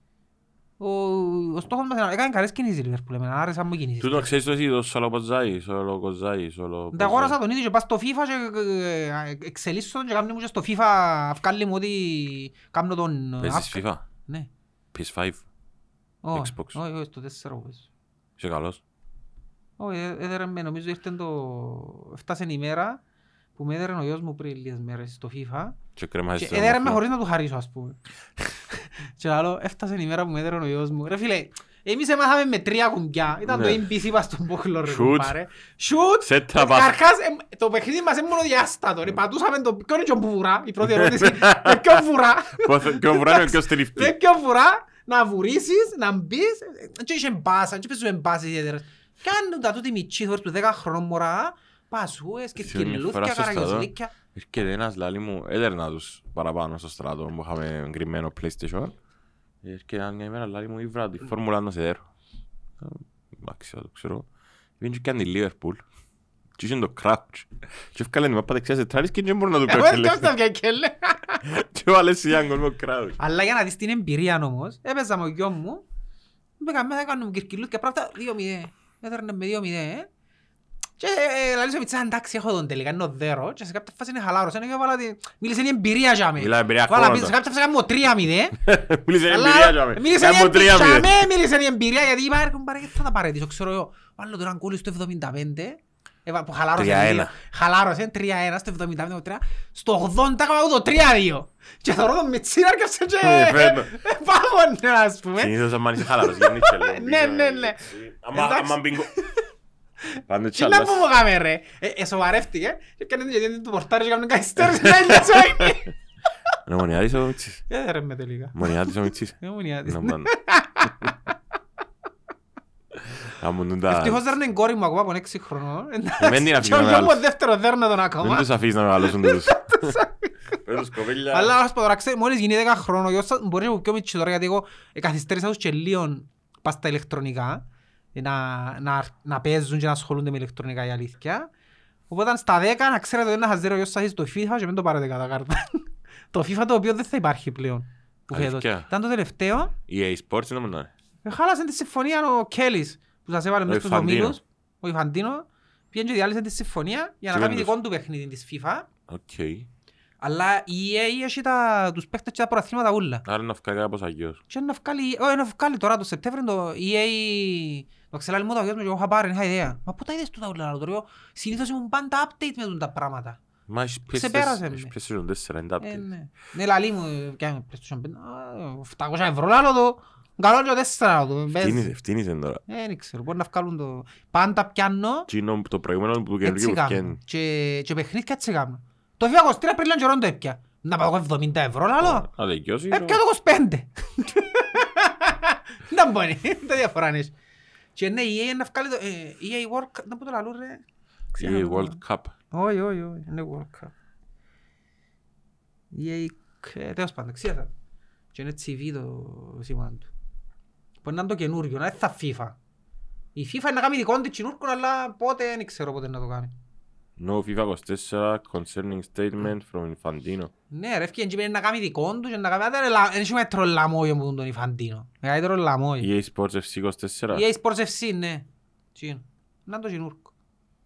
Ο, ο στόχος μας είναι να έκανε καλές κινήσεις η Λίβερπουλ. Εμένα άρεσαν μου κινήσεις. Τούτο ξέρεις το εσύ, το Σολοκοζάι, Σολοκοζάι, Τα αγόρασα τον ίδιο και πας στο FIFA και ε, εξελίσσω τον και κάνει μου και στο FIFA βγάλει μου ότι κάνω τον... ε, Παίζεις app. FIFA, Ναι. PS5, Όχι, Xbox. όχι, όχι, στο 4 εγώ παίζω. είσαι καλός. Όχι, ε- έδερε με, νομίζω ήρθε το... Έφτασε η μέρα που με έδερε ο γιος μου πριν λίγες μέρες στο FIFA Και κρεμάζεις και το έδερε με μόφλο. χωρίς να του χαρίσω ας πούμε. (laughs) και άλλο, έφτασε η μέρα που με έδερε ο γιος μου. Ρε φίλε, εμείς έμαθαμε με τρία κουμπιά. Ήταν το Ναι. NPC πας στον πόχλο ρε Shoot. κουμπάρε. Shoot. Σε τα πας. Καρχάς, εμ, το παιχνίδι μας είναι μόνο διάστατο. ρε. Πατούσαμε το... Ποιον είναι ο που βουρά, η πρώτη ερώτηση. Ε, Ποιον βουρά. Πόθε- Ποιο βουράνιο και ποιος Ε, τριφτεί. ποιον βουρά, να βουρίσεις, να μπεις. ε, Και είχε μπάσα, και παίζουμε μπάσες ιδιαίτερες. Κάνουν τα τούτοι μητσί, θωρείς του 10 χρόνων μωρά. Πασούες, Θυμάμαι κυρκυλούθια, φορά στο στρατό. καραγιοσλίκια. Έρχεται ένας λαλί μου, έδερνα τους παραπάνω στο στράτο που είχαμε εγκριμένο PlayStation. Έρχεται ένα μια ημέρα λαλί μου, ήβρα τη φόρμουλα να σε δέρω. Ε, Εντάξει, θα το ξέρω. Πήγαινε και κάνει Liverpool. Και είχε το crouch. Και έφκαλε την μάπα δεξιά σε τράρις και δεν μπορεί να του Εγώ κάνει. δεν φτιάξα πια κέλε. Και βάλε σε έναν κόσμο crouch. Αλλά για να δεις την εμπειρία όμως, έπαιζα με ο γιο μου, μπήκα μέσα, κάνουμε κυρκυλούθια πράγματα, 2-0. Έδερνε με 2-0. ε. Και ε, λαλείς ο Μιτσά, εντάξει, έχω τον τελικά, είναι ο δέρο. Και σε κάποια φάση είναι χαλάρος. Είναι και βάλα τη- Μίλησε η εμπειρία για με. Μιλάει εμπειρία Βάλα, χρόνων. σε κάποια φάση κάνουμε 3-0. Μίλησε η Αλλά εμπειρία για με. Μίλησε η Κάμω τρία εμπειρία, μηδέν. με, μίλησε η εμπειρία, γιατί είπα, έρχομαι παρά και θα τα παρέτησω, ξέρω εγώ. Βάλω τώρα γκολ στο 75, έβα- που χαλάρωσε 3-1. λίγο. Χαλάρωσε 3-1 στο 75, 3. στο 80 έκανα το 3-2. Και θωρώ τον Μιτσίνα έρκευσε και Ε, φαίνω. πάγωνε, ας πούμε. Συνήθως αν είσαι χαλαρός γεννείς και λέω. Ναι, ναι, ναι. Άμα- Εντάξει. Άμα μπίνγκο. Πάνε Τι να τσάλας. που μου κάμε ρε. Ε, ε, σοβαρεύτηκε. Και έκανε την γιατί του πορτάρι και έκανε καθυστέρηση. Δεν είναι ζωή. Είναι μονιάτης ο Μιτσής. Ε, ρε με τελικά. Μονιάτης ο Μιτσής. Ε, μου νοιάζει. Να πάνε. Άμουν τα... Ευτυχώς δεν είναι κόρη μου ακόμα από 6 χρονών. Μένει να Και ο φύγει γιο μου μεγάλος. δεύτερο δέρνο τον Δεν ακόμα. τους αφήσεις να μεγαλώσουν τους. Πες τους κοπέλια. Αλλά ας πω τώρα, ξέρεις, μόλις γίνει 10 χρόνο, ο γιος σας μπορείς να είναι πιο μίτσι τώρα, γιατί εγώ ε, καθυστέρησα τους και λίγο πας στα ηλεκτρονικά, ε, να, να, να παίζουν και να ασχολούνται με ηλεκτρονικά η αλήθεια. Οπότε στα 10 να ξέρετε ότι να χαζέρω ο γιος σας στο FIFA και μην το πάρετε κατάκαρδα. (laughs) το FIFA το οποίο δεν θα υπάρχει πλέον. Που φέτος. Αλήθεια. Ήταν το τελευταίο. Η EA Sports είναι μόνο. Ε, Χάλασε τη συμφωνία ο Κέλλης που σας έβαλε μέσα στους Ινφαντίνο. ομίλους. Ο Ινφαντίνο. Πήγαινε και διάλυσε τη συμφωνία για να Τι κάνει μέντος. δικό του παιχνίδι της FIFA. OK. Αλλά η EA έχει τα, τους παίχτες και τα πρωταθλήματα ούλα. Άρα να βγάλει κάπως αλλιώς. Και να βγάλει, όχι να βγάλει τώρα το Σεπτέμβριο το EA, το ξελάλη μου το αγιός μου και εγώ είχα πάρει, είχα ιδέα. Μα πού τα είδες τούτα ούλα, τώρα, εγώ συνήθως ήμουν πάντα update με τούτα τα πράγματα. Μα έχεις Ξεπέρασε PlayStation- με. έχεις PlayStation 4 είναι Ε, update. ναι. Ναι, λαλή μου, πιάμε PlayStation 5, α, 700 ευρώ λάλο το, καλό και ο 4 λάλο το, παίζει. Φτύνησε, φτύνησε τώρα. Ε, δεν ξέρω, μπορεί να βγάλουν το... Πάντα πιάνω, Τσίνο το προηγούμενο του έτσι καινούργιου που κάνω. φτιάχνει. Και, και παιχνίδια έτσι κάνω. Το FIFA 23 πριν λίγο καιρό το έπια. Να πάω εγώ 70 ευρώ λάλο. Να δικαιώσεις. Έπια το 25. Δεν μπορεί, (laughs) δεν διαφορά είναι. Και ναι, η EA να βγάλει το... ε, EA World Cup, να πω το λαλού ρε. Η Ξέχασα το World όνομα. Cup. Όχι, όχι, όχι, είναι World Cup. EA... ε, Τέλος πάντων, ξέχασα. Και είναι TV το σήμα του. Μπορεί να είναι το καινούριο, να είναι θα FIFA. Η FIFA είναι να κάνει δικό της καινούργιο, αλλά πότε δεν ξέρω πότε να το κάνει. No FIFA 24 concerning statement from Infantino. Ναι ρε, ευκαιρία και να κάνει δικό τους και να κάνει... Δεν είναι λα- δεν έχει μέτρο λαμόγιο που τον Ιφαντίνο. Μεγαλύτερο λαμόγιο. EA Sports FC 24. EA Sports FC, ναι. Τσιν. Να είναι το καινούργιο.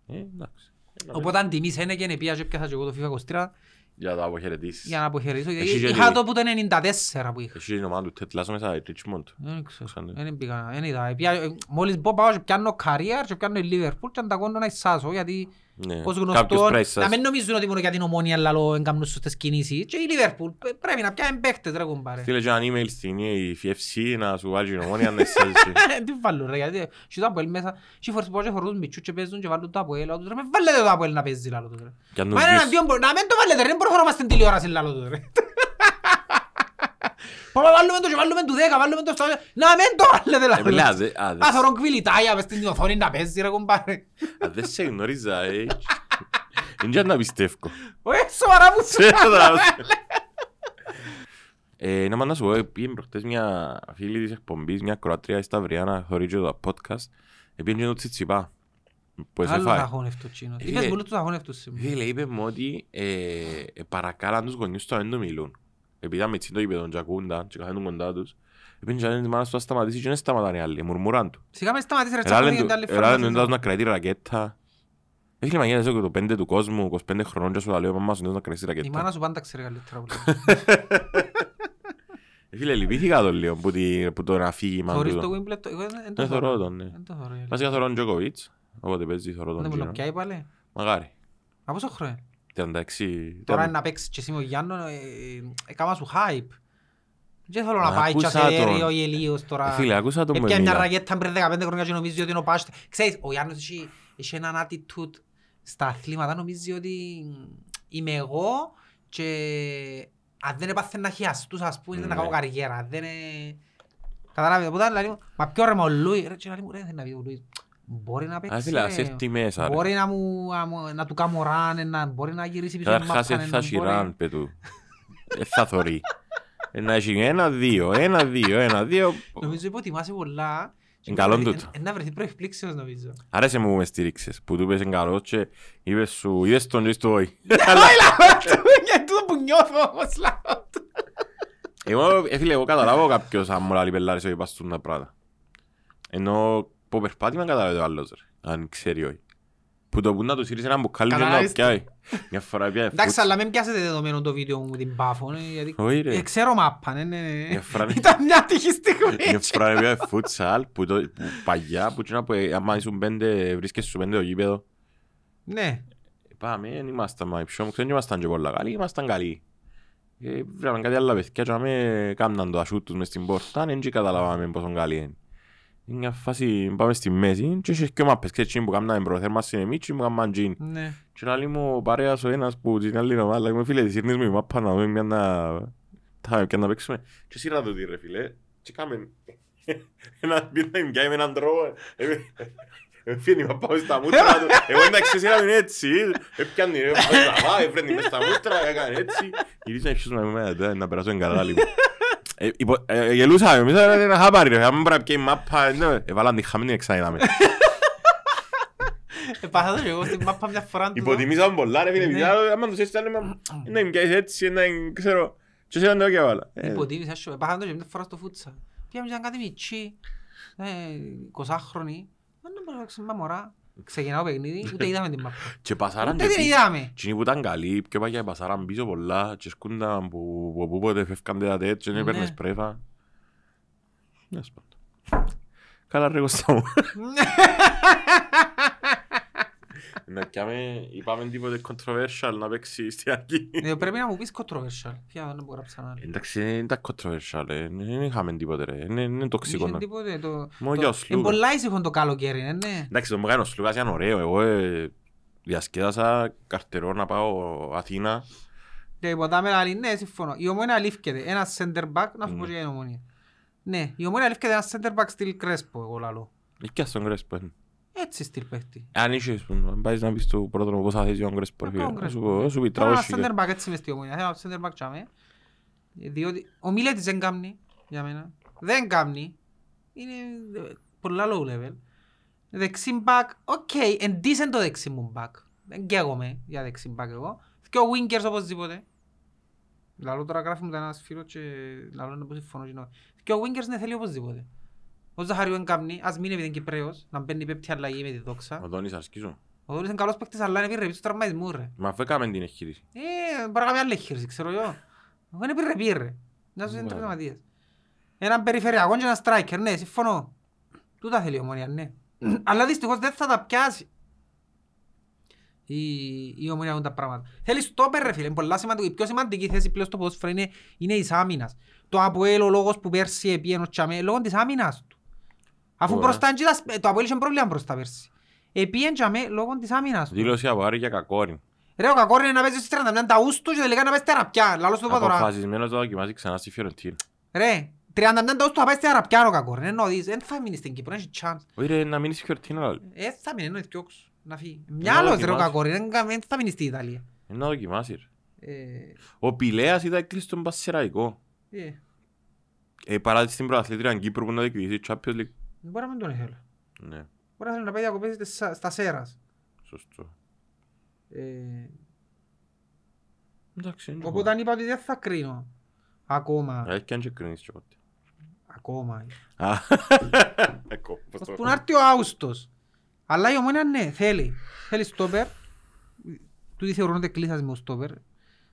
Ε, εντάξει. Οπότε αν τιμής είναι και πήγα και πιάσα και εγώ το FIFA 23 Για τα αποχαιρετήσεις. για να αποχαιρετήσω. Έχει Γιατί και είχα τη- το που το 94 που είχα. Έχει την ομάδα του Ted Lasso μέσα, η Richmond. Δεν ξέρω, Ξανά. δεν πήγα, δεν είδα. Πια- ε, Μόλις πω πάω και πιάνω career και πιάνω η Liverpool και αντακώνω να εισάσω γιατί Ναι. ως Κάποιος γνωστόν πρέπει να σας- μην νομίζουν ότι μόνο για την ομόνια λαλό εγκάμνουν σωστές κινήσεις και η Liverpool πε- πρέπει να πιάνει παίχτες ρε κουμπάρε. Στείλε και ένα email στην EA FC να σου βάλει την ομόνια να εισέλθει. (laughs) Τι βάλουν ρε γιατί έχει το Αποέλ μέσα και φορές που φορούν μητσούς και παίζουν και βάλουν το Αποέλ λαλό τους, ρε με βάλετε το Αποέλ να παίζει λαλό τους, ρε. Και αν τους Μα είναι δεις- εναντίον, να μην το βάλετε ρε δεν μπορούμε να είμαστε στην τηλεόραση λαλό τους, ρε. Πάμε βάλουμε το και βάλουμε του 10, βάλουμε το στο... Να μην το βάλετε Ε, μιλά, λάθος. δε- α, δε- Α, θωρώ κβιλιτάγια μες στην οθόνη να παίζει ρε κουμπάρε. αν δεν σε γνώριζα, ε, δεν ξέρω να πιστεύω. Όχι, σοβαρά που σου Σε καταλάβω. Ε, να μ' σου πω, πήγαινε προχτές μια φίλη της εκπομπής, μια Κροατρία στα Βριάννα, θωρεί και το podcast, πήγαινε και το τσιτσιπά, που σε Άλλο φάει. θα χώνευτο τσίνο. Φίλε, Είπες πολύ του θα χώνευτο σήμερα. Φίλε, είπε μου ότι ε, ε, παρακάλαν τους γονιούς του να μην το μιλούν. Επειδή ήταν μητσί το είπε τον Τζακούντα και καθένουν κοντά τους, είπε και αν της μάνας του να σταματήσει και δεν σταματάνε οι άλλοι, μουρμουράν του. Σιγά με σταματήσει ρε Ελάλεν τσάκο του- γιατί άλλη φορά ελάλεν θα του σε- εντάς να κρατεί ρακέτα. Ε, Φίλε, μαγιά, είσαι και το πέντε του κόσμου, 25 χρονών και σου τα λέω, μαμά σου εντάς να κρατήσει Η ρακέτα. μάνα σου πάντα ξέρει καλύτερα που λέει. Ε, Φίλε, λυπήθηκα το λίγο που, τη, που το να φύγει μαν Θωρείς τούτο. το Wimbledon, εγώ δεν- δεν το Δεν θωρώ θωρώ. τον, ναι. Δεν το θωρώ, η αλήθεια. Βασικά θωρώ τον Τζοκοβίτς, οπότε παίζει θωρώ τον Δεν μου Τζίνο. το πιάει πάλι. Μαγάρι. Από πόσο χρόνο. 36. Τώρα είναι να παίξεις και εσύ με ο Γιάννο, ε, ε, έκαμα σου hype. Δεν θέλω να Μα, πάει και άκουσα ασερέριο τον. ή ελίος Ε, τώρα. Φίλε, άκουσα τον που Έπια μια μιλά. ραγέτα πριν 15 χρόνια και νομίζει ότι είναι ο Πάστο. Ξέρεις, ο Γιάννος έχει, έχει έναν attitude στα αθλήματα, νομίζει ότι είμαι εγώ και αν δεν έπαθε να χιαστούς, ας πούμε, δεν να Ναι. κάνω καριέρα. Αν Δεν είναι... Καταλάβετε, οπότε λέει μου, μα ποιο ρε με ο Λούι, ρε και λέει μου, ρε θέλει να πει ο Λούι, μπορεί να Α, παίξει, φίλε, ας ρε. έρθει μέσα, ρε. μπορεί να, μου, να, μου- να του κάνω ραν, να, μπορεί να γυρίσει πίσω Καταρχάς μάπα, δεν να θα μπορεί- σειράν, πετού. Δεν θα θωρεί. Ε, Να έχει ένα, δύο, ένα, δύο, ένα, δύο. Νομίζω υποτιμάσαι πολλά. και Είναι καλό να βρεθεί- τούτο. ε, Να βρεθεί προεκπλήξεως νομίζω. Άρεσε μου που με στήριξες, που του είπες είναι καλός και είπες σου, είδες τον και στο όχι. Όχι λάβω του, (laughs) για τούτο που νιώθω όμως λάβω του. Εγώ, ε, φίλε, εγώ καταλάβω κάποιος αν μου λέει πελάρες ότι πας τα πράγματα. Ενώ που περπάτημα καταλάβει το άλλος, ρε, αν ξέρει όχι. Που το που να τους σύρεις ένα μπουκάλι και να Καταλάβεις το. πιάει. (laughs) Μια φορά πιάει Εντάξει, φούτς. αλλά μην πιάσετε δεδομένο το βίντεο μου με την Πάφο, ε, γιατί Όχι, ρε. ε, ξέρω μάπα, ναι, ναι, ναι. Μια φορά- (laughs) Ήταν μια τυχή στιγμή. Μια φορά πιάει φούτσαλ, που το- που παγιά, που τσίνα που ε, άμα ήσουν πέντε, βρίσκεσαι σου πέντε το γήπεδο. Ναι, Πάμε, δεν ήμασταν μα πιο, δεν ήμασταν και πολλά καλοί, ήμασταν καλοί. Ε, Βράμε κάτι άλλα παιδιά και αμέ κάμναν το ασούτ τους μες στην πόρτα, δεν και καταλάβαμε πόσο καλοί είναι. Είναι μια φάση, πάμε στη μέση και έχεις και μάπες, ξέρεις εκείνοι που κάμναν προθέρμαση είναι εμείς και που κάμναν τζιν. ναι. Και λέει μου ο παρέας ο ένας που την άλλη ομάδα, λέει μου φίλε, σύρνεις μου η μάπα να δούμε μια να... Τα και να παίξουμε. Και σειρά το τι ρε φίλε, και κάμε... (laughs) Ένα πίτα μου πιάει με έναν τρόπο. ε, ε, Φύγει μα πάω στα μούτρα του. Εγώ εντάξει σειρά του είναι έτσι. Έπιανε ρε, πάω στραβά, έφρενε μες στα μούτρα, έκανε έτσι. Γυρίζει να ευχήσουμε με εμένα, να περάσω εγκαλά λίγο. Ε, υπο- ε, Γελούσαμε, εμείς era ένα χάπαρι ρε, αν πρέπει να πιάει μάπα, ε, έβαλαν τη χάμη, εξάιναμε. Επάθα το και εγώ στην μάπα μια φορά (laughs) του. Υποτιμήσαμε πολλά ρε φίλε, Ναι. επειδή άλλο, άμα τους έστειλε να είμαι πιάσεις έτσι, να είμαι, ξέρω, και σε το και έβαλα. Ε, Υποτίμησα σου. Επάθα το και μια φορά στο φούτσα. Πήγαμε και ήταν κάτι μητσί, ε, 20χρονοι. Δεν μπορούμε να παίξουμε με μωρά. Ξεκινάω παιχνίδι, ούτε είδαμε την μάπα. Και πασάραν Ούτε και την πίσω. είδαμε. Εκείνοι που ήταν καλοί, πιο παγιά πασάραν πίσω πολλά και σκούνταν που που πότε φεύκαν τα τέτοια και Ναι. δεν έπαιρνες πρέφα. Ναι, σπάντο. Καλά ρε Κώστα μου. (laughs) Να πιάμε, είπαμε τίποτε controversial να παίξει στην αρχή. Ε, Πρέπει να μου πεις controversial. Ποια δεν μπορώ να ψανάλω. Εντάξει, δεν ήταν controversial, ε. δεν είχαμε τίποτε ρε, είναι είναι τοξικό. Είχε να- τίποτε, το- Μόνο το- για ο Είναι Σλούκα. πολλά ήσυχο το καλοκαίρι, ναι, ναι. Εντάξει, το μου έκανε ο Σλούκας ήταν ωραίο, εγώ ε, διασκέδασα καρτερό να πάω Αθήνα. Και ποτά με άλλη, ναι, συμφωνώ. Η ομόνια αλήφκεται. Ένα center back, να σου πω Ναι. και για την ομόνια. Ναι, η Ομόνοια αλήφκεται ένα center back στυλ Κρέσπο, εγώ λαλώ. Είχε στον Κρέσπο. ε. Έτσι στυλ παίχτη. Αν είχες, αν πάεις να πεις του πρώτο μου πόσα θέση ο Κρέσπο. ρε Να φίλε, κάνω να σου Κρέσπο. πω, σου πει Θέλω ένα τραβός center back έτσι μες στη Ομόνοια. Θέλω ένα center back τσάμε. Διότι ο Μιλέτιτς δεν κάμνει, για μένα. Δεν κάμνει. Είναι ε, πολλά low level. Δεξί back, OK, εν decent το δεξί μου back. Δεν καίγομαι για δεξί back εγώ. Και ο wingers οπωσδήποτε. Λαλό τώρα γράφει μου ένας φίλος και λαλό να πως συμφωνώ και νο- Και ο wingers ναι θέλει οπωσδήποτε. Ο Ζαχαριού εν κάμνει, ας μην επειδή είναι Κυπρέος, να μπαίνει πέπτει αλλαγή με τη δόξα. Ο Δόνης αρσκίζω. Ο Δόνης είναι καλός παίκτης, αλλά είναι επιρρεπής του τραυματισμού ρε. Μα αφού έκαμε την εγχείρηση. Ε, μπορεί να κάνει άλλη εγχείρηση, ξέρω εγώ. Εγώ είναι επιρρεπή ρε. Να σου είναι Ναι. τραυματίες. Έναν περιφερειακό και ένα striker, ναι, συμφωνώ. Τούτα θέλει η ομόνια, ναι. (clears throat) Αλλά δυστυχώς δεν θα τα πιάσει. Η, η ομόνια με τα πράγματα. Θέλεις στόπερ ρε φίλε, είναι πολλά σημαντικό. Η πιο σημαντική θέση πλέον στο ποδόσφαιρο είναι, είναι της άμυνας. Το Αποέλ ο λόγος που πέρσι επίενο τσάμε, λόγω της άμυνας του. Αφού Ωραία. μπροστά είναι και τα- το Αποέλ είχε πρόβλημα μπροστά πέρσι. Επίεν τσάμε λόγω της άμυνας του. Δήλωση από Άρη για κακόρι. Ρε ο Κακόρι είναι να παίζει στις 31 τα ους τους και τελικά να παίζει τεραπιά. Λαλός σου το πω τώρα. Αποφασισμένος να δοκιμάσει ξανά στη Φιωρεντίνα. Ρε, 39 Αυγούστου θα πάει στην Αραπιάνο κακό. ρε. Ενώ δεις, δεν θα μείνει στην Κύπρο, έχει chance. Όχι ρε, να μείνεις πιο ορτίνα άλλο. Ε, θα μείνει, ενώ διώξου. Να φύγει. Μυαλός ρε ο δοκιμάσει. κακό, ρε, δεν κα- δεν θα μείνει στην Ιταλία. Είναι να δοκιμάσει ρε. Ε, Ο Πηλέας ήταν κλειστόν πασσεραϊκό. ε, Ε, παρά στην πρωταθλήτρια Κύπρου που να διεκδικήσει Champions League. Δεν μπορεί να μην τον ήθελε. Ναι, Μπορεί να θέλει να πάει διακοπές στα- στα Σέρας. σωστό. Ε, Εντάξει, είναι Οπότε αν είπα ότι δεν θα κρίνω. Ακόμα. Έχει και αν και κρίνεις και πότε. Ακόμα. Α, (laughs) Εκό, πώς Ως το- που να έρθει ο Αύγουστος. Αλλά η ομόνια ναι, θέλει. Θέλει στόπερ. Τούτοι θεωρούν ότι κλείσας με ο στόπερ.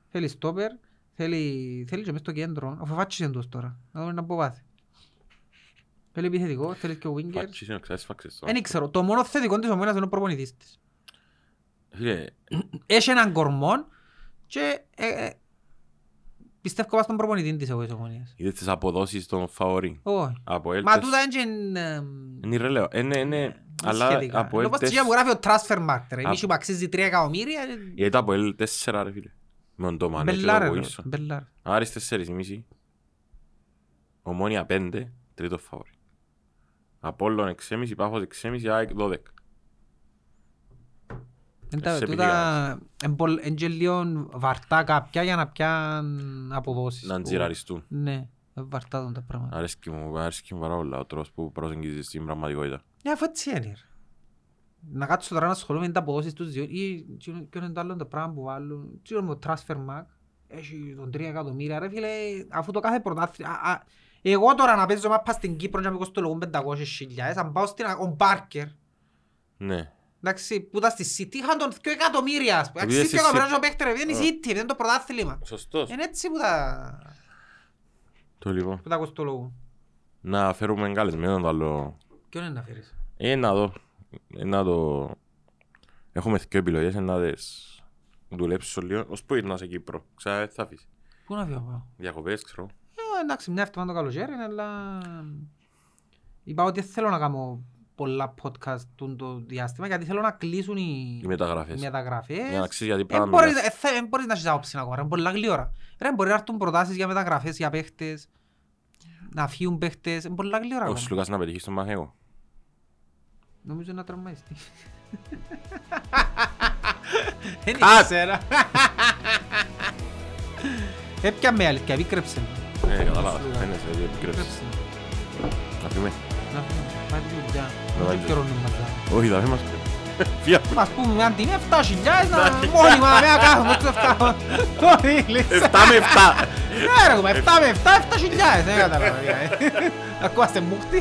Θέλει στόπερ. Θέλει, θέλει και μες στο κέντρο. Ο Φαφάτσις είναι τόσο τώρα. Να δούμε να πω πάθει. Θέλει επιθετικό, θέλεις και ο Winger. Φάτσις είναι ο ξέσφαξες τώρα. Δεν ξέρω. Το μόνο θετικό της ομόνιας είναι ο προπονητής της. Φίλε, Έχει έναν κορμό και ε, ε, πιστεύω πας στον προπονητή της εγώ της ομόνιας. είδες τις αποδόσεις των φαορί. Όχι. Από Μα έλτες; τούτα είναι... ε, Είναι irrelevant. Είναι, είναι, αλλά σχετικά. από Λόγω έλτες... της που γράφει ο transfer market. ρε. Α- Εμείς που αξίζει 3 εκατομμύρια. ε, Γιατί από ελ τέσσερα ρε φίλε. Με τον Τόμανε και Μπελάρε. τον ρε, Wilson. Μπελάρε. Άρης τέσσερις η μισή. Ομόνια πέντε, τρίτο φαόρι. Απόλλων εξέμιση, Πάφος εξέμιση, ΑΕΚ δώδεκα. Εν τα- σε τούτα εν πολλ- εν και λίγο βαρτά κάποια για να πιάνουν αποδόσεις. Να που- τζιραριστούν. Ναι, ε, βαρτά τον τα πράγματα. Αρέσκει μου, αρέσκει μου πάρα πολλά ο τρόπος που προσεγγίζεις την πραγματικότητα. Ναι, αφού έτσι είναι. ρε. Να κάτσω τώρα να ασχολούμαι με τα αποδόσεις τους δύο ή ποιο ποιο είναι το άλλο το πράγμα που βάλουν. Τι είναι το transfer mark. Έχει τον 3 εκατομμύρια. Ρε φίλε, αφού το κάθε πρωτάθλημα... α, α, Εγώ τώρα να παίζω μάπα στην Κύπρο και να μην κοστολογούν 500 χιλιάδες, αν πάω στην... Ο Μπάρκερ, Ναι. εντάξει, που ήταν στη City, είχαν τον 2 εκατομμύρια. ας πούμε. Επειδή Αξίζει 2 στη City- εκατομμύρια ο παίχτερ, επειδή είναι η Α. City, επειδή είναι το πρωτάθλημα. Σωστός. Είναι έτσι που τα, Το λοιπόν. που τα κοστολογούν. Να φέρουμε καλεσμένο το άλλο. Ποιον είναι να φέρεις; Ε, να δω. Ε, να το... Έχουμε δύο επιλογές, ε, να τις δουλέψω λίγο. Ως πού ήρθα σε Κύπρο. Ξα, ε, θα αφήσει. Πού να φύγω πάω; Διακοπές, ξέρω. Ε, εντάξει, μια εβδομάδα το καλοκαίρι, αλλά είπα ότι δεν θέλω να κάνω πολλά podcast τούν το διάστημα, γιατί θέλω να κλείσουν οι, Οι μεταγραφές. οι μεταγραφές. Για να ξέρεις γιατί Εν πράγμα μπορείς, μιλάς. ε, θε- εν μπορείς να έχεις άποψη ακόμα, είναι πολλά γλύωρα. Ρε, μπορεί να έρθουν προτάσεις για μεταγραφές, για παίχτες, να φύγουν παίχτες, είναι πολλά γλύωρα Ο ακόμα. Σλουκάς να πετύχει στον Μαχαίγο. Νομίζω να τραυμαϊστεί. Δεν Cut. (laughs) ήξερα. Έπιαμε αλήθεια, επίκρεψε. με. Ε, κατάλαβα. Σλουκάς. Φαίνεσαι ότι επικρέψεις. Επίκρεψε. με. Να φύγουμε. Να φύγουμε. Πάει τη δουλειά. Να Δεν πάει. καιρώνουν μαζί. Όχι, θα φύγουμε. Φύγα. Μας πούμε μια τιμή 7.000 να μόνιμα να μην κάθομαι τους 7. Όχι, λύσα. 7 με 7. Ναι ρε, 7 με 7, 7.000. Δεν κατάλαβα. (laughs) Ακούαστε μούχτη.